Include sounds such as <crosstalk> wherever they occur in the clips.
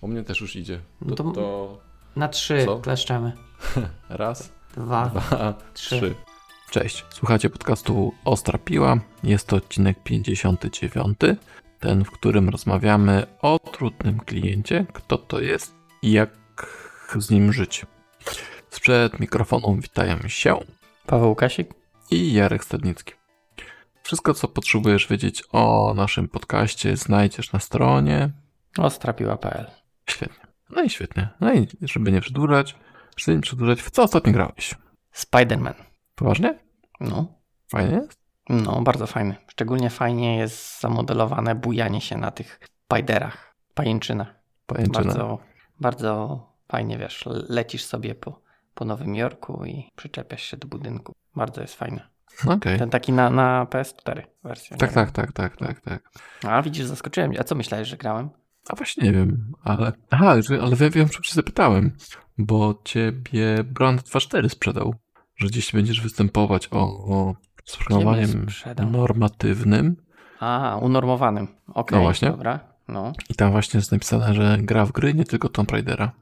U mnie też już idzie. No To, to- to Na trzy Co? kleszczemy. <laughs> raz, Dwa. dwa, trzy. trzy. Cześć, słuchacie podcastu Ostra Piła. Jest to odcinek 59, ten, w którym rozmawiamy o trudnym kliencie, kto to jest i jak z nim żyć. Sprzed mikrofonu witają się Paweł Kasik. i Jarek Stadnicki. Wszystko, co potrzebujesz wiedzieć o naszym podcaście, znajdziesz na stronie. Ostrapiła.pl Świetnie. No i świetnie. No i żeby nie przedłużać, żeby nie przedłużać, w co ostatnio grałeś? Spider-Man. Poważnie? No. Fajnie jest? No, bardzo fajny. Szczególnie fajnie jest zamodelowane bujanie się na tych spiderach, pajęczynach. Pajęczyna. Bardzo, bardzo fajnie, wiesz, lecisz sobie po, po Nowym Jorku i przyczepiasz się do budynku. Bardzo jest fajny. Okej. Ten taki na, na PS4 wersja. Tak, tak, tak, tak, tak, tak. A widzisz, zaskoczyłem. A co myślałeś, że grałem? A właśnie nie wiem, ale... Aha, ale wiem, wiem, czemu się zapytałem. Bo ciebie Brand 2.4 sprzedał. Że gdzieś będziesz występować o, o z programowaniem normatywnym. A, unormowanym. Okej, No właśnie. dobra. No. I tam właśnie jest napisane, że gra w gry, nie tylko Tomb Raidera.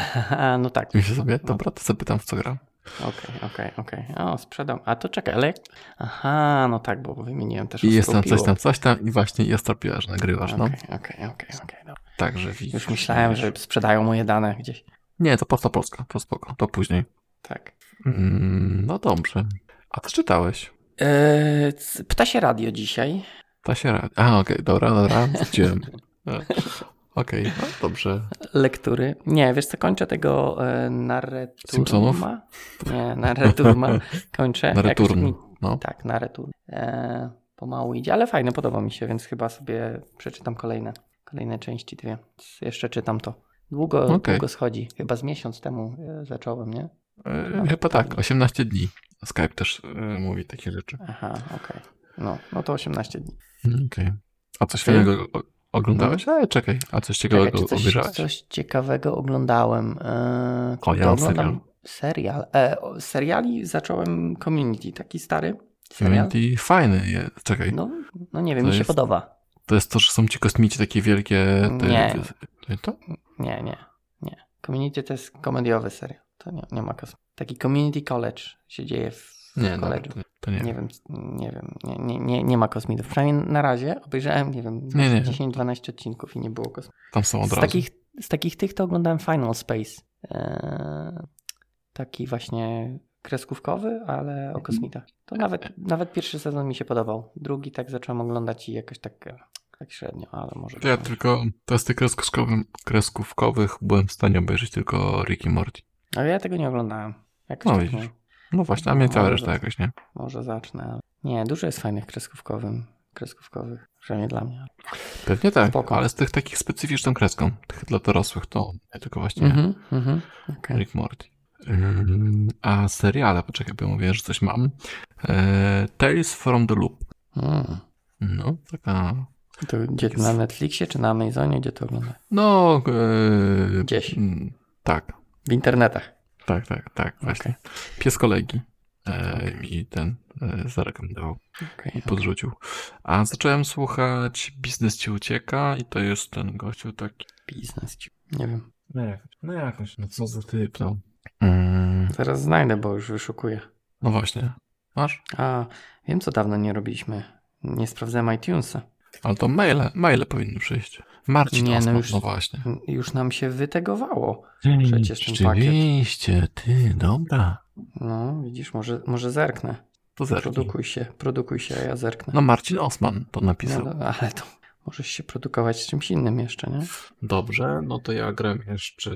<laughs> no tak. I myślę sobie, dobra, to zapytam w co gra. Okej, okej, okej. O, sprzedam. A to czekaj, ale. Aha, no tak, bo wymieniłem też I jest tam coś tam, coś tam i właśnie ja strapiła, że nagrywasz, no. Okej, okej, okej. Także widzisz. Już myślałem, że sprzedają moje dane gdzieś. Nie, to Poczta Polska, to spoko, to później. Tak. Mm, no dobrze. A co czytałeś? C- Ptasie radio dzisiaj. Ta się rad... A, okej, dobra, dobra, <laughs> wróciłem. <laughs> Okej, no dobrze. Lektury. Nie, wiesz co, kończę tego e, Narreturma. Simpsonów? Nie, Narreturma. <laughs> Kończę. Na Jakoś tak return. mi- No. Tak, na retur. E, pomału idzie, ale fajne, podoba mi się, więc chyba sobie przeczytam kolejne, kolejne części dwie. Jeszcze czytam to. Długo, Okej. długo schodzi. Chyba z miesiąc temu e, zacząłem, nie? E, chyba tak, 18 dni. Skype też e, mówi takie rzeczy. Aha, okej. No, no to 18 dni. Mm, Okej. A coś fajnego oglądałeś? E, czekaj, a coś ciekawego Czekaj, coś, obejrzałeś? coś ciekawego oglądałem. E, O, ja oglądam serial. E, o, seriali zacząłem Community, taki stary serial. Community fajny jest. Czekaj, No, no nie wiem, To mi się jest- podoba. to jest to, że są ci kosmici takie wielkie... Te, Nie. te, to? Nie, nie, nie. Community to jest komediowy serial. To nie, nie ma kosmos. Taki Community College się dzieje w Nie, dobra, to, nie. Nie wiem, nie wiem, nie, nie, nie, nie ma kosmitów. Przynajmniej na razie obejrzałem, nie wiem, Nie, nie. 10-12 odcinków i nie było kosmitów. Tam są od Z razu. takich, z takich tych to oglądałem Final Space. Eee, taki właśnie kreskówkowy, ale o kosmitach. To nawet, nawet pierwszy sezon mi się podobał. Drugi tak zacząłem oglądać i jakoś tak, e, tak średnio, ale może... Ja tak. tylko, to z tych kreskówkowych, kreskówkowych byłem w stanie obejrzeć tylko Rick i Morty. Ale ja tego nie oglądałem. Jakoś No tak widzisz. Nie. No właśnie, a mnie No, cała reszta jakoś nie. Może zacznę, ale... Nie, dużo jest fajnych kreskówkowym, kreskówkowych, przynajmniej dla mnie. Pewnie tak, Spoko. ale z tych takich specyficzną kreską, tych dla dorosłych, to nie tylko właśnie Mhm, mhm. okej. Rick Morty. Ym, A seriale, poczekaj, bo ja mówię, że coś mam. E, Tales from the Loop. Mm. No, taka... To gdzie Jest- na Netflixie czy na Amazonie, gdzie to oglądasz? No, e, Gdzieś. mm, Tak, W internetach. Tak, tak, tak, właśnie. Pies kolegi e, mi ten e, zarekomendował Okej. i podrzucił. A zacząłem słuchać Biznes Ci Ucieka i to jest ten gościu taki... Biznes. ci- Nie wiem. No jakoś, no jakoś, no co za typ, no. Mm, Zaraz znajdę, bo już wyszukuję. no właśnie. Masz? A, wiem co dawno nie robiliśmy. Nie sprawdzałem iTunesa. Ale to maile, maile powinny przyjść. Marcin Nie, no no, już- no właśnie. Już nam się wytegowało. Przecież ten pakiet. Rzeczywiście, ty, dobra. No, widzisz, może, może zerknę. To zerknij. Produkuj się, produkuj się, a ja zerknę. No Marcin Osman to No, napisał. no, ale to możesz się produkować z czymś innym jeszcze, nie? Dobrze, no to ja gram jeszcze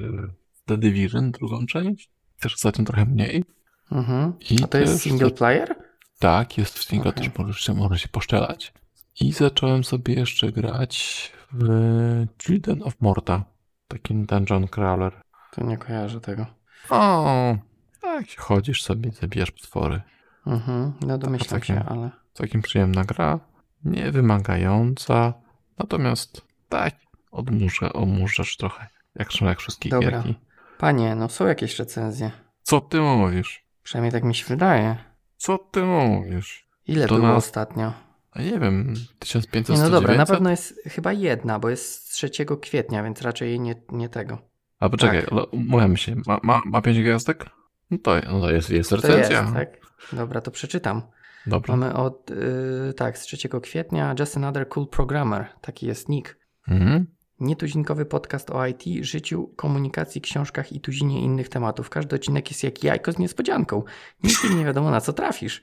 The Division, drugą część. Też ostatnio trochę mniej. Mhm. I A to jest single player? Tak, jest w single, Okej. też możesz się, może się poszczelać. I zacząłem sobie jeszcze grać w Children of Morta. Takim dungeon crawler. To nie kojarzę tego. O, tak, chodzisz sobie, zabijasz potwory. Mhm. No domyślam Takie- się, ale... Całkiem przyjemna gra, nie wymagająca, natomiast tak, odmurza, omurzasz trochę, jak jak wszystkie Dobra. gierki. Panie, no są jakieś recenzje. Co ty mówisz? Przynajmniej tak mi się wydaje. Co ty mówisz? Ile To było na- ostatnio? Nie wiem, 1500 Nie, no dobra, 900? na pewno jest chyba jedna, bo jest z 3 kwietnia, więc raczej nie, nie tego. A poczekaj, tak. ale umówiamy się. Ma, ma, ma 5 gwiazdek? No to, no to jest, jest To jest, recenzja. tak? Dobra, to przeczytam. Dobra. Mamy od, y, tak, z 3 kwietnia Just Another Cool Programmer, taki jest nick. Mhm. Nietuzinkowy podcast o IT, życiu, komunikacji, książkach i tuzinie innych tematów. Każdy odcinek jest jak jajko z niespodzianką. Nigdy nie wiadomo na co trafisz.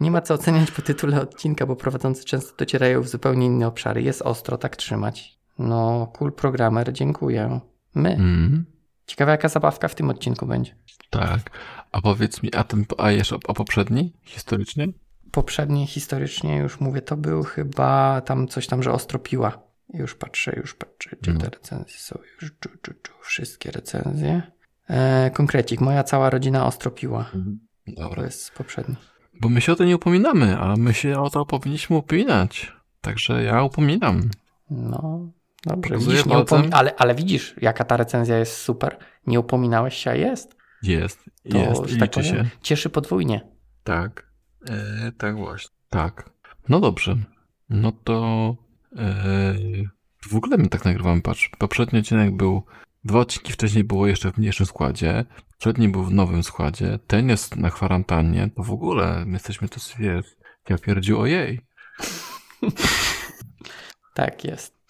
Nie ma co oceniać po tytule odcinka, bo prowadzący często docierają w zupełnie inne obszary. Jest ostro, tak trzymać. No, cool programmer, dziękuję. My. Mhm. Ciekawe jaka zabawka w tym odcinku będzie. Tak. A powiedz mi, a, ten, a jeszcze a poprzedni, historycznie? Poprzednie historycznie już mówię, to był chyba tam coś tam, że ostro piła. Już patrzę, już patrzę, gdzie No. te recenzje są. Już czu, czu, czu, wszystkie recenzje. E, konkrecik, moja cała rodzina ostro piła. To Dobra. jest poprzedni. Bo my się o to nie upominamy, a my się o to powinniśmy upominać. Także ja upominam. No, dobrze. Pokazuję Widzisz, nie palcem. ale, ale widzisz, jaka ta recenzja jest super. Nie upominałeś się, a jest. Jest, To, jest, i tak liczy powiem, się. Cieszy podwójnie. Tak. E, tak właśnie. Tak. No dobrze. No to e, w ogóle my tak nagrywamy, patrz. Poprzedni odcinek był, dwa odcinki wcześniej było jeszcze w mniejszym składzie, poprzedni był w nowym składzie, ten jest na kwarantannie, to w ogóle my jesteśmy to wiesz, ja pierdził ojej. <laughs> Tak jest.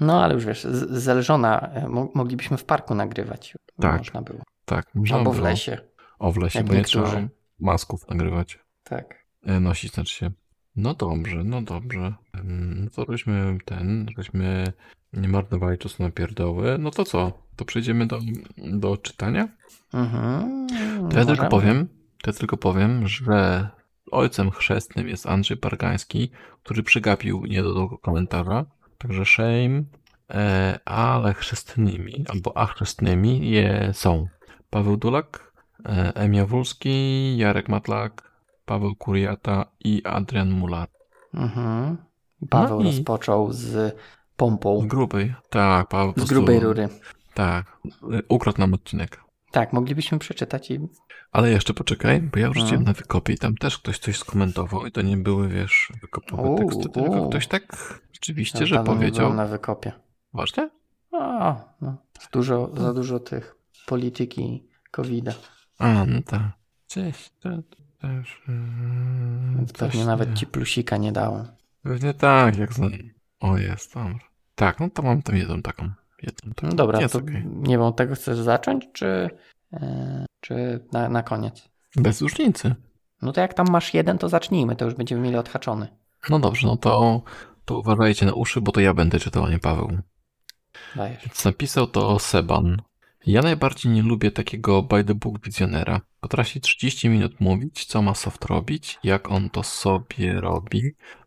No, ale już wiesz, zależona. e, mo- moglibyśmy w parku nagrywać. Tak. Można było. Tak, Albo w lesie. O, w lesie, nie trzeba masków nagrywać. Tak. E, Nosić znaczy się. No dobrze, no dobrze. No to żeśmy ten, żeśmy nie marnowali czasu na pierdoły. No to co? To przejdziemy do, do czytania? Mhm. To ja tylko powiem, to ja tylko powiem, że ojcem chrzestnym jest Andrzej Pargański, który przegapił nie do tego komentarza. Także shame, e, ale chrzestnymi, albo a chrzestnymi je są Paweł Dulak, e, Emia Wulski, Jarek Matlak, Paweł Kuriata i Adrian Mular. Mhm. Paweł No i- rozpoczął z pompą grubej. Tak, Paweł z grubej rury. Tak, ukradł nam odcinek. Tak, moglibyśmy przeczytać i Ale jeszcze poczekaj, bo ja wrzuciłem No. na wykopie i tam też ktoś coś skomentował i to nie były, wiesz, wykopowe Uuu, teksty, tylko uuu. ktoś tak rzeczywiście, Ja że powiedział. na wykopie. Właśnie? A, no. Dużo, za dużo tych polityki covid A, no tak. Cześć, to też... yy, coś pewnie nawet nie- ci plusika nie dałem. Pewnie tak, jak za... O, jest, dobra. Tak, no to mam tam jedną taką. Jedną taką. No dobra, Jest to okej. nie wiem, od tego chcesz zacząć, czy, e, czy na, na koniec? Bez różnicy. No to jak tam masz jeden, to zacznijmy, to już będziemy mieli odhaczony. No dobrze, no to, to uważajcie na uszy, bo to ja będę czytał, a nie Paweł. Dajesz. Więc napisał to Seban. Ja najbardziej nie lubię takiego by the book wizjonera. Potrafi 30 minut mówić, co ma soft robić, jak on to sobie robi,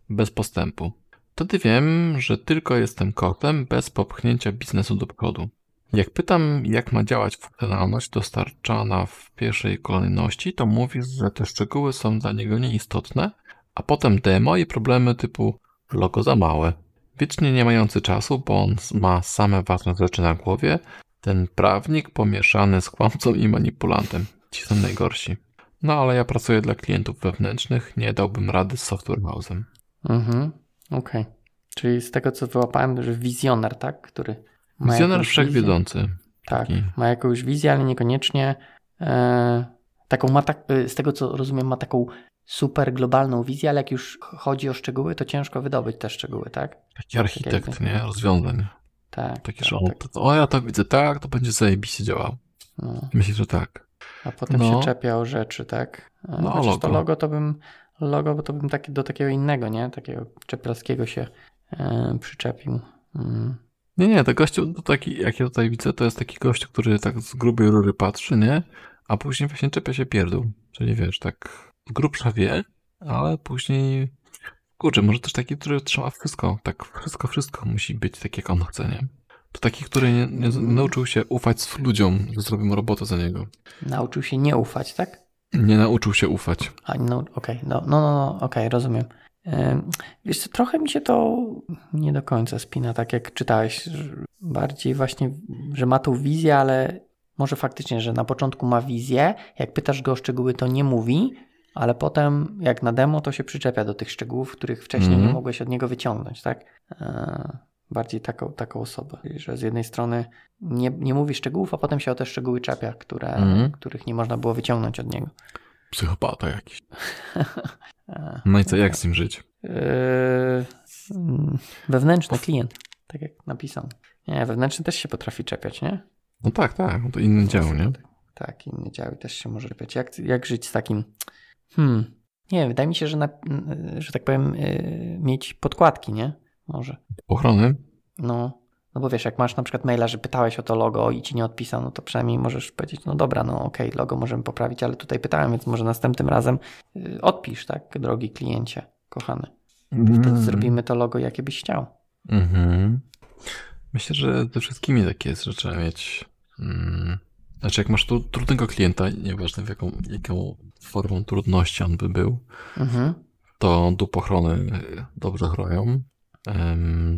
bez postępu. Wtedy wiem, że tylko jestem kotem, bez popchnięcia biznesu do przodu. Jak pytam, jak ma działać funkcjonalność dostarczana w pierwszej kolejności, to mówi, że te szczegóły są dla niego nieistotne, a potem demo i problemy typu logo za małe. Wiecznie nie mający czasu, bo on ma same ważne rzeczy na głowie, ten prawnik pomieszany z kłamcą i manipulantem. Ci są najgorsi. No ale ja pracuję dla klientów wewnętrznych, nie dałbym rady z software house'em. Mhm, okej. Czyli z tego, co wyłapałem, że wizjoner, tak? Który ma Wizjoner wszechwiedzący. Tak, taki. ma jakąś wizję, ale niekoniecznie e, taką ma tak, e, z tego, co rozumiem, ma taką super globalną wizję, ale jak już chodzi o szczegóły, to ciężko wydobyć te szczegóły, tak? Taki architekt, jakby. nie? Rozwiązań. Tak. Taki, tak, że on, tak. o ja to widzę tak, to będzie zajebiście działał. No. Myślę, że tak. A potem No. się czepiał rzeczy, tak? No, Chociaż to logo. logo to bym, logo to bym taki, do takiego innego, nie? Takiego czepialskiego się e, przyczepił. Mm. Nie, nie, to gościu, to taki, jak ja tutaj widzę, to jest taki gościu, który tak z grubej rury patrzy, nie? A później właśnie czepia się pierdół. Czyli wiesz, tak z grubsza wie, ale później... Kurczę, może też taki, który trzyma wszystko, tak wszystko, wszystko musi być tak, jak on chce, nie? To taki, który nie, nie, nie nauczył się ufać ludziom, że zrobią robotę za niego. Nauczył się nie ufać, tak? Nie nauczył się ufać. A, no, okej, no, no, no, no okej, rozumiem. Wiesz, co, trochę mi się to nie do końca spina, tak jak czytałeś. Bardziej właśnie, że ma tą wizję, ale może faktycznie, że na początku ma wizję. Jak pytasz go o szczegóły, to nie mówi, ale potem jak na demo to się przyczepia do tych szczegółów, których wcześniej Mhm. nie mogłeś od niego wyciągnąć, tak? E, bardziej taką, taką osobę, że z jednej strony nie, nie mówi szczegółów, a potem się o te szczegóły czepia, które, Mhm. których nie można było wyciągnąć od niego. Psychopata jakiś. <laughs> E, No i co, jak z nim żyć? Mm, wewnętrzny klient, tak jak napisał. Nie, wewnętrzny też się potrafi czepiać, nie? No tak, tak, no to inny dział, nie? Tak, inny dział i też się może czepiać. Jak, jak żyć z takim? Hmm, nie, wydaje mi się, że, na, że tak powiem, yy, mieć podkładki, nie? Może. Ochrony? No, no bo wiesz, jak masz na przykład maila, że pytałeś o to logo i ci nie odpisał, no to przynajmniej możesz powiedzieć, no dobra, no okej, logo możemy poprawić, ale tutaj pytałem, więc może następnym razem yy, odpisz, tak, drogi kliencie, kochany. Wtedy zrobimy to logo, jakie byś chciał. Mhm. Myślę, że ze wszystkimi tak jest, że trzeba mieć. Mm, znaczy, jak masz tu trudnego klienta, nieważne w jaką, jaką formą trudności on by był, Mhm. to dupochrony y, dobrze chronią.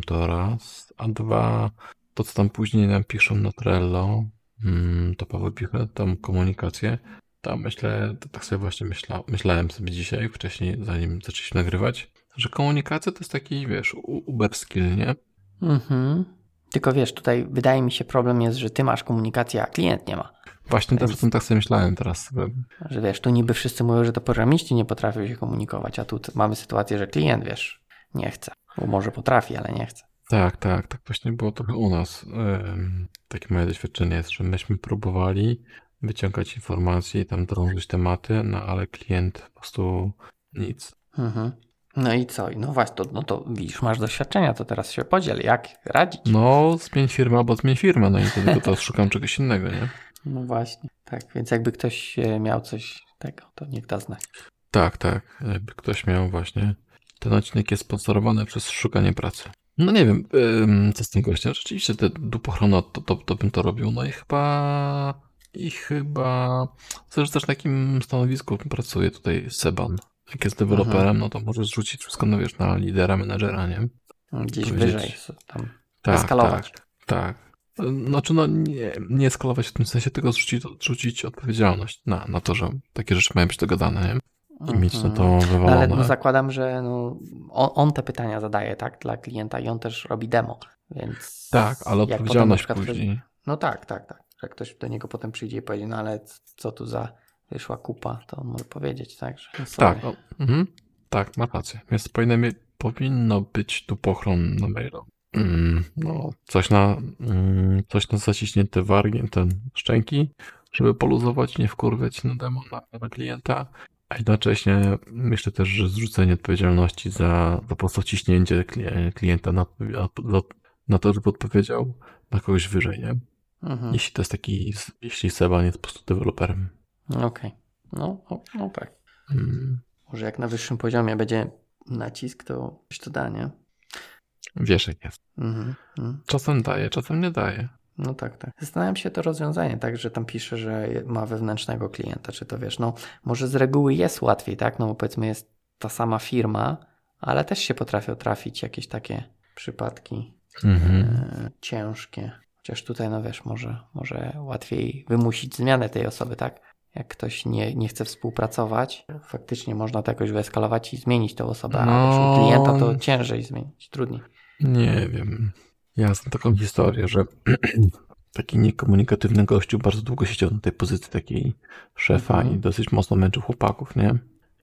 To raz. A dwa, to co tam później nam piszą na Trello, mm, to Paweł pisze tam komunikację. Tam myślę, tak sobie właśnie myśla, myślałem sobie dzisiaj, wcześniej, zanim zaczęliśmy nagrywać, że komunikacja to jest taki, wiesz, Uber skill, nie? Mhm. Tylko wiesz, tutaj wydaje mi się problem jest, że ty masz komunikację, a klient nie ma. Właśnie też o Więc- tym tak sobie myślałem teraz. że- wiesz, tu niby wszyscy mówią, że to programiści nie potrafią się komunikować, a tu mamy sytuację, że klient, wiesz, nie chce. Bo może potrafi, ale nie chce. Tak, tak, tak właśnie było trochę u nas. Takie moje doświadczenie jest, że myśmy próbowali wyciągać informacje i tam drążyć tematy, no ale klient po prostu nic. Mhm. No i co? No właśnie, to, no to widzisz, masz doświadczenia, to teraz się podziel. Jak radzić? No, zmień firmę albo zmień firmę, no i tylko to szukam czegoś innego, nie? <laughs> No właśnie. Tak, więc jakby ktoś e, miał coś tego, to niech da znać. Tak, tak. Jakby ktoś miał właśnie. Ten odcinek jest sponsorowany przez szukanie pracy. No nie wiem, co z tym gościem. Rzeczywiście te dupochrona to, to, to bym to robił. No i chyba. I chyba. Zależy też na jakim stanowisku pracuje tutaj Seban. Jak jest deweloperem, Mhm. no to możesz zrzucić wszystko, no wiesz, na lidera, menedżera, nie? Gdzieś Powiedzieć- wyżej tam Tak, eskalować. tak, tak. Znaczy, no nie, nie skalować w tym sensie, tylko zrzucić, zrzucić odpowiedzialność na, na to, że takie rzeczy mają być dogadane, nie? I mieć na Mhm. to No, wywalone. ale no, zakładam, że no, on, on te pytania zadaje, tak, dla klienta i on też robi demo, więc... Tak, ale jak potem odpowiedzialność przykład później. No tak, tak, tak. Że ktoś do niego potem przyjdzie i powie, no ale co tu za wyszła kupa, to on może powiedzieć, tak. Tak, no, mhm, tak, ma rację. Więc powinno, mi- powinno być tu pochron na mailu. Mm, no, coś na, mm, coś na zaciśnięte wargi, ten szczęki, żeby poluzować, nie wkurwiać na demo na, na klienta. A jednocześnie myślę też, że zrzucenie odpowiedzialności za, za po prostu ciśnięcie kli- klienta na, na, na to, żeby odpowiedział na kogoś wyżej, nie? Mhm. Jeśli to jest taki, jeśli Seban jest po prostu deweloperem. Okej. No, no, no tak. Mm, Może jak na wyższym poziomie będzie nacisk, to coś to da, nie? wiesz jak jest. Mhm. mhm. Czasem daje, czasem nie daje. No tak, tak. Zastanawiam się to rozwiązanie, tak, że tam pisze, że ma wewnętrznego klienta, czy to wiesz, no może z reguły jest łatwiej, tak, no bo powiedzmy jest ta sama firma, ale też się potrafią trafić jakieś takie przypadki Mhm. e, ciężkie. Chociaż tutaj, no wiesz, może, może łatwiej wymusić zmianę tej osoby, tak? Jak ktoś nie, nie chce współpracować, faktycznie można to jakoś wyeskalować i zmienić tą osobę, a No. wiesz, u klienta to ciężej zmienić, trudniej. Nie wiem. Ja znam taką historię, że <clears throat> taki niekomunikatywny gościu bardzo długo siedział na tej pozycji takiej szefa Mhm. i dosyć mocno męczył chłopaków, nie?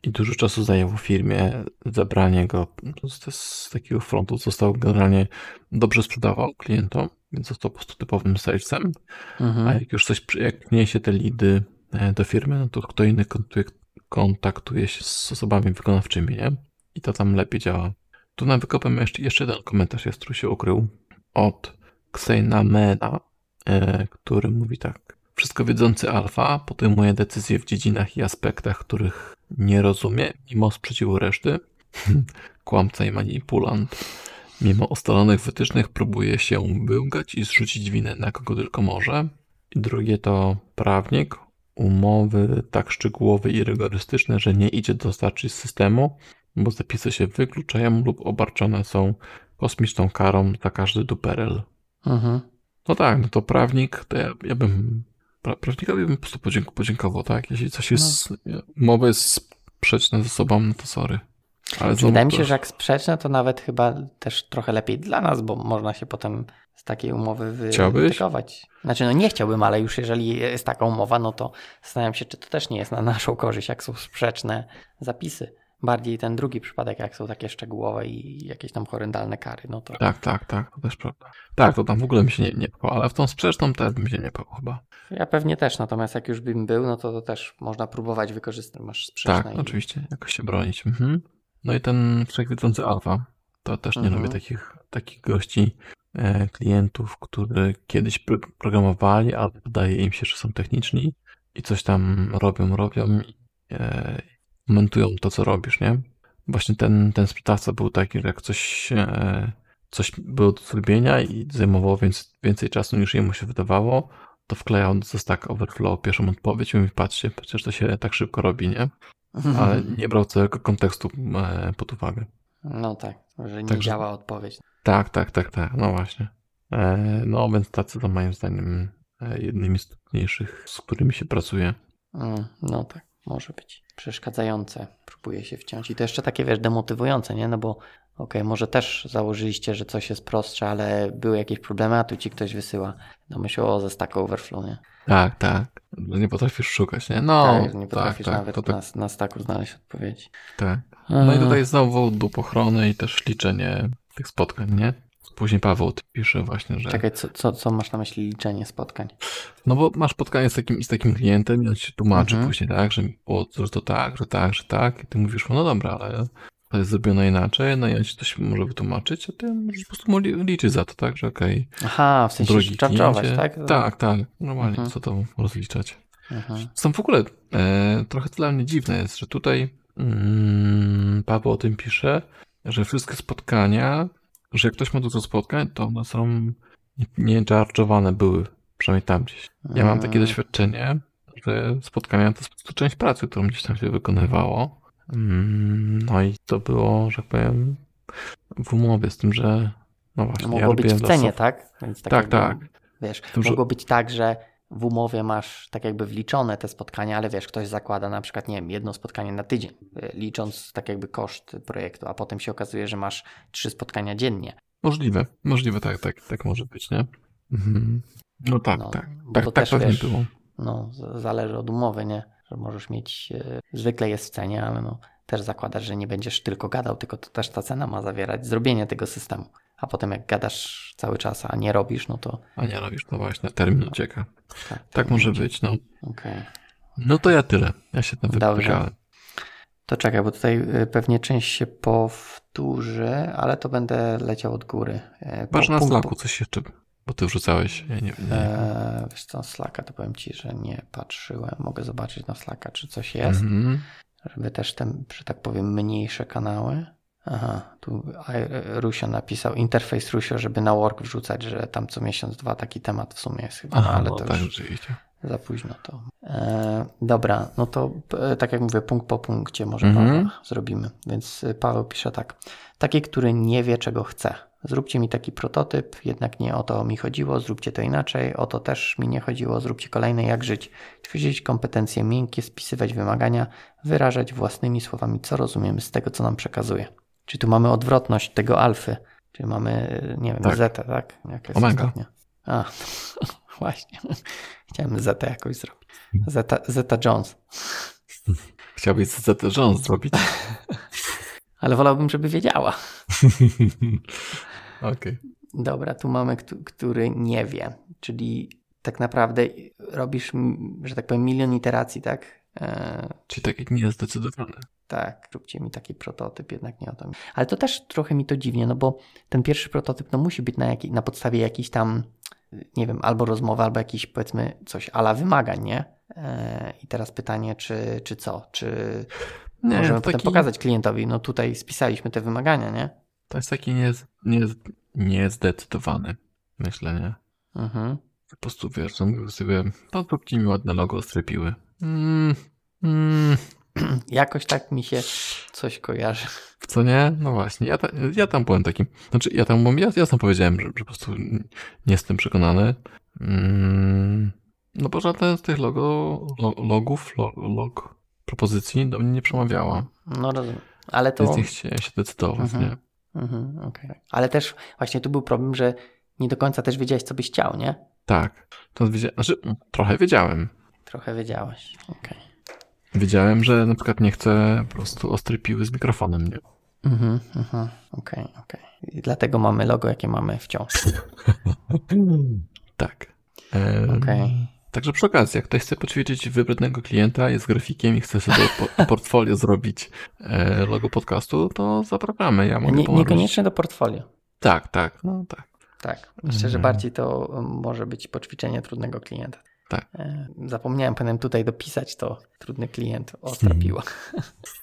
I dużo czasu zajęło w firmie zabranie go z, z takiego frontu. Został generalnie dobrze sprzedawał klientom, więc został po prostu typowym salesem. Mhm. A jak już coś, jak niesie te lidy do firmy, no to kto inny kontaktuje, się z osobami wykonawczymi, nie? I to tam lepiej działa. Tu na wykopem jeszcze, jeszcze jeden komentarz jest, który się ukrył od Xeynamena, e, który mówi tak. Wszystko wiedzący alfa podejmuje decyzje w dziedzinach i aspektach, których nie rozumie, mimo sprzeciwu reszty. <laughs> Kłamca i manipulant. Mimo ustalonych wytycznych próbuje się wyłgać i zrzucić winę na kogo tylko może. I drugie to prawnik. Umowy tak szczegółowe i rygorystyczne, że nie idzie dostarczyć systemu, bo zapisy się wykluczają lub obarczone są kosmiczną karą za każdy duperel. Mhm. No tak, no to prawnik, to ja, ja bym. Pra, prawnikowi bym po prostu podzięk, podziękował, tak? Jeśli coś jest. Umowa jest sprzeczne ze sobą, no to sorry. Ale Wydaje mi się, że jak sprzeczne, to nawet chyba też trochę lepiej dla nas, bo można się potem z takiej umowy wytykować. Znaczy, no nie chciałbym, ale już jeżeli jest taka umowa, no to zastanawiam się, czy to też nie jest na naszą korzyść, jak są sprzeczne zapisy. Bardziej ten drugi przypadek, jak są takie szczegółowe i jakieś tam horrendalne kary, no to... Tak, tak, tak, to też prawda. Tak, to tam w ogóle mi się nie, nie pchał, ale w tą sprzeczną też bym się nie pchał chyba. Ja pewnie też, natomiast jak już bym był, no to, to też można próbować wykorzystać, masz sprzeczne. Tak, i... oczywiście, jakoś się bronić. Mhm. No i ten wszechwiedzący alfa, to też nie mhm. lubię takich, takich gości, e, klientów, którzy kiedyś programowali, ale wydaje im się, że są techniczni i coś tam robią, robią i e, komentują to, co robisz, nie? Właśnie ten, ten sprzedawca był taki, że jak coś, e, coś było do zrobienia i zajmowało więcej, więcej czasu niż jemu się wydawało, to wklejał do Stack Overflow pierwszą odpowiedź i mówi, patrzcie, przecież to się tak szybko robi, nie? Ale nie brał całego kontekstu e, pod uwagę. No tak, że nie Także, działa odpowiedź. Tak, tak, tak, tak, no właśnie. E, no więc tacy to moim zdaniem jednymi z trudniejszych, z którymi się pracuje. Mm, no tak może być przeszkadzające. Próbuję się wciąć. I to jeszcze takie, wiesz, demotywujące, nie? No bo okej, okay, może też założyliście, że coś jest prostsze, ale były jakieś problemy, a tu ci ktoś wysyła. No myślę o ze Stack Overflow, nie? Tak, tak. Nie potrafisz szukać, nie? No, tak, nie potrafisz tak, nawet tak, na, tak. na stacku znaleźć odpowiedzi. Tak. No i tutaj znowu dupochronę i też liczenie tych spotkań, nie? Później Paweł pisze właśnie, że... Czekaj, co, co, co masz na myśli liczenie spotkań? No bo masz spotkanie z takim, z takim klientem i on się tłumaczy mhm. później, tak, że, o, że to tak, że tak, że tak i ty mówisz, no dobra, ale to jest zrobione inaczej, no i on ci coś może wytłumaczyć, a ty możesz po prostu liczyć za to, tak, że okej. Okay, Aha, w sensie czarczować, tak? Tak, tak, normalnie, mhm. co to rozliczać. Mhm. Są w ogóle e, trochę dla mnie dziwne jest, że tutaj mm, Paweł o tym pisze, że wszystkie spotkania że jak ktoś ma dużo spotkań, to one są nie charge'owane były, przynajmniej tam gdzieś. Ja mam takie mm. doświadczenie, że spotkania to jest po prostu część pracy, którą gdzieś tam się wykonywało. Mm, no i to było, że tak powiem, w umowie z tym, że no właśnie. Mogło ja być w cenie, tak? Więc tak, tak. tak. Wiesz, tym, mogło że... być tak, że w umowie masz tak jakby wliczone te spotkania, ale wiesz, ktoś zakłada na przykład, nie wiem, jedno spotkanie na tydzień, y, licząc tak jakby koszt projektu, a potem się okazuje, że masz trzy spotkania dziennie. Możliwe, możliwe, tak, tak, tak może być, nie? Mhm. No tak, no, tak, tak, tak pewnie wiesz, było. No, zależy od umowy, nie? Że możesz mieć, yy, zwykle jest w cenie, ale no, też zakładasz, że nie będziesz tylko gadał, tylko to też ta cena ma zawierać zrobienie tego systemu a potem jak gadasz cały czas, a nie robisz, no to... A nie robisz, to właśnie, termin ucieka. Tak, tak może być, no. Okay. No to ja tyle. Ja się tam wypowiedziałem. To czekaj, bo tutaj y, pewnie część się powtórzy, ale to będę leciał od góry. E, Patrz na Slacku coś jeszcze, bo ty wrzucałeś. Ja nie, nie. Eee, wiesz co, Slacka to powiem ci, że nie patrzyłem. Mogę zobaczyć na Slacka, czy coś jest. Mm -hmm. Żeby też te, że tak powiem, mniejsze kanały. Aha, tu Rusio napisał, interfejs Rusio, żeby na work wrzucać, że tam co miesiąc dwa taki temat w sumie jest chyba, Aha, ale no, to tak, już za późno to. E, dobra, no to e, tak jak mówię, punkt po punkcie może mhm. zrobimy. Więc e, Paweł pisze tak. Taki, który nie wie, czego chce. Zróbcie mi taki prototyp, jednak nie o to mi chodziło, zróbcie to inaczej, o to też mi nie chodziło, zróbcie kolejne, jak żyć. Ćwiczyć kompetencje miękkie, spisywać wymagania, wyrażać własnymi słowami, co rozumiemy z tego, co nam przekazuje. Czyli tu mamy odwrotność tego alfy. Czyli mamy, nie wiem, tak. zeta, tak? Jaka Omega. Ostatnia? A, <laughs> właśnie. Chciałem zeta jakoś zrobić. Zeta, zeta Jones. Chciałbyś zeta Jones zrobić? <laughs> Ale wolałbym, żeby wiedziała. <laughs> Okay. Dobra, tu mamy, który nie wie. Czyli tak naprawdę robisz, że tak powiem, milion iteracji, tak? E... Czyli tak jak nie zdecydowany. Tak, róbcie mi taki prototyp, jednak nie o to. Ale to też trochę mi to dziwnie, no bo ten pierwszy prototyp no musi być na, jak, na podstawie jakiejś tam, nie wiem, albo rozmowy, albo jakiś powiedzmy coś ala wymagań, nie? E, I teraz pytanie, czy, czy co? Czy nie, możemy potem taki... pokazać klientowi, no tutaj spisaliśmy te wymagania, nie? To jest taki niezdecydowany, nie, nie myślę, nie? Mhm. Po prostu wiesz, mówił sobie, podróbcie mi ładne logo strepiły. Mm, mm, <clears throat> Jakoś tak mi się coś kojarzy. Co nie? No właśnie, ja, ta, ja tam byłem takim, znaczy ja tam ja, ja sam powiedziałem, że, że po prostu nie jestem przekonany. Mm, no bo żaden z tych logo, logów, log, propozycji do mnie nie przemawiała. No rozumiem. Ale to... Więc nie chciałem się decydować, Mhm. nie? Mhm, okej. Ale też właśnie tu był problem, że nie do końca też wiedziałeś, co byś chciał, nie? Tak. To wiedzia- znaczy, trochę wiedziałem. Trochę wiedziałeś. Okej. Wiedziałem, że na przykład nie chcę po prostu ostrej piły z mikrofonem, nie? Mhm, mhm. Okej, okej. I dlatego mamy logo, jakie mamy wciąż. <laughs> Tak. Okej. Także przy okazji, jak ktoś chce poćwiczyć wybrednego klienta, jest grafikiem i chce sobie po, <laughs> portfolio zrobić e, logo podcastu, to zapraszamy. Ja mogę Nie, niekoniecznie do portfolio. Tak, tak, no tak. Tak. Myślę, że Mhm. bardziej to um, może być poćwiczenie trudnego klienta. Tak. E, Zapomniałem, powinienem tutaj dopisać to trudny klient, ostra Mhm. piła.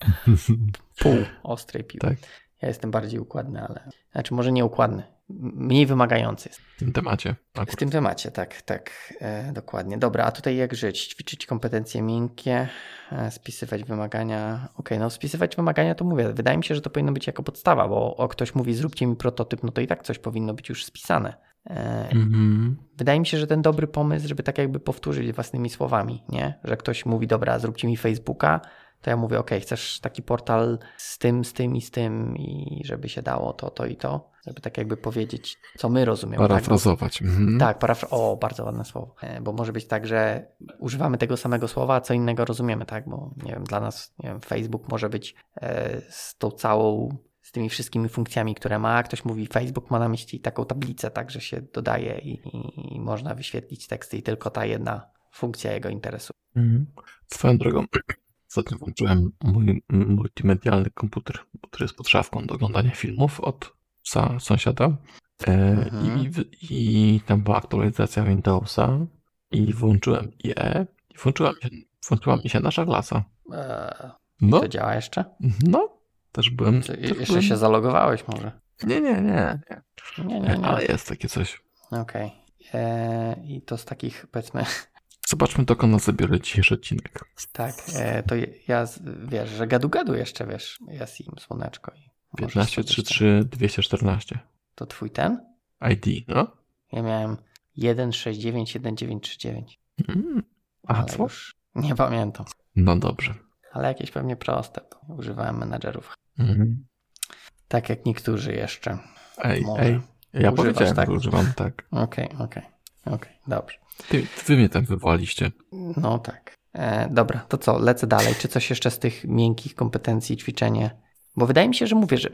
<laughs> Pół ostrej piły. Tak. Ja jestem bardziej układny, ale. Znaczy, może nie układny. Mniej wymagający jest. W tym temacie. W Akurat. tym temacie, tak, tak, e, dokładnie. Dobra, a tutaj jak żyć? Ćwiczyć kompetencje miękkie, e, spisywać wymagania. Okej, no spisywać wymagania to mówię. Wydaje mi się, że to powinno być jako podstawa, bo o ktoś mówi zróbcie mi prototyp, no to i tak coś powinno być już spisane. E, Mhm. Wydaje mi się, że ten dobry pomysł, żeby tak jakby powtórzyć własnymi słowami, nie? Że ktoś mówi, dobra, zróbcie mi Facebooka, to ja mówię, ok, chcesz taki portal z tym, z tym i z tym i żeby się dało to, to i to, żeby tak jakby powiedzieć, co my rozumiemy. tak? Parafrazować. Mhm. tak, parafra... O, bardzo ładne słowo. E, Bo może być tak, że używamy tego samego słowa, a co innego rozumiemy, tak? Bo nie wiem, dla nas nie wiem, Facebook może być e, z tą całą, z tymi wszystkimi funkcjami, które ma. Ktoś mówi, Facebook ma na myśli taką tablicę, tak, że się dodaje i, i, i można wyświetlić teksty i tylko ta jedna funkcja jego interesuje. Mhm. Swoją drogą, ostatnio włączyłem mój multimedialny komputer, który jest pod szafką do oglądania filmów od psa sąsiada. E, Mhm. i, w- I tam była aktualizacja Windowsa i włączyłem IE i włączyła mi się, włączyła mi się nasza klasa. E, No, to działa jeszcze? no, też byłem. Też jeszcze byłem... się zalogowałeś może? Nie, nie, nie, nie. Nie, nie, nie. Ale jest takie coś. Okej. E, I to z takich, powiedzmy, Zobaczmy, dokąd nas zabiorę dzisiejszy odcinek. Tak, e, to ja, wiesz, że gadu-gadu jeszcze, wiesz, ja sim, słoneczko. I możesz 15, sobie 3, tak- 3, 214. To twój ten? ID, no. Ja miałem 169, 1939. Mm. A co? Nie pamiętam. No dobrze. Ale jakieś pewnie proste, bo używałem menadżerów. Mhm. Tak jak niektórzy jeszcze. Ej, Może. ej. Ja Używasz, powiedziałem, tak? że używam tak. Okej, okej, okej, dobrze. Ty, wy mnie tam wywołaliście. No tak. E, dobra, to co, lecę dalej. Czy coś jeszcze z tych miękkich kompetencji, ćwiczenie? Bo wydaje mi się, że mówię, że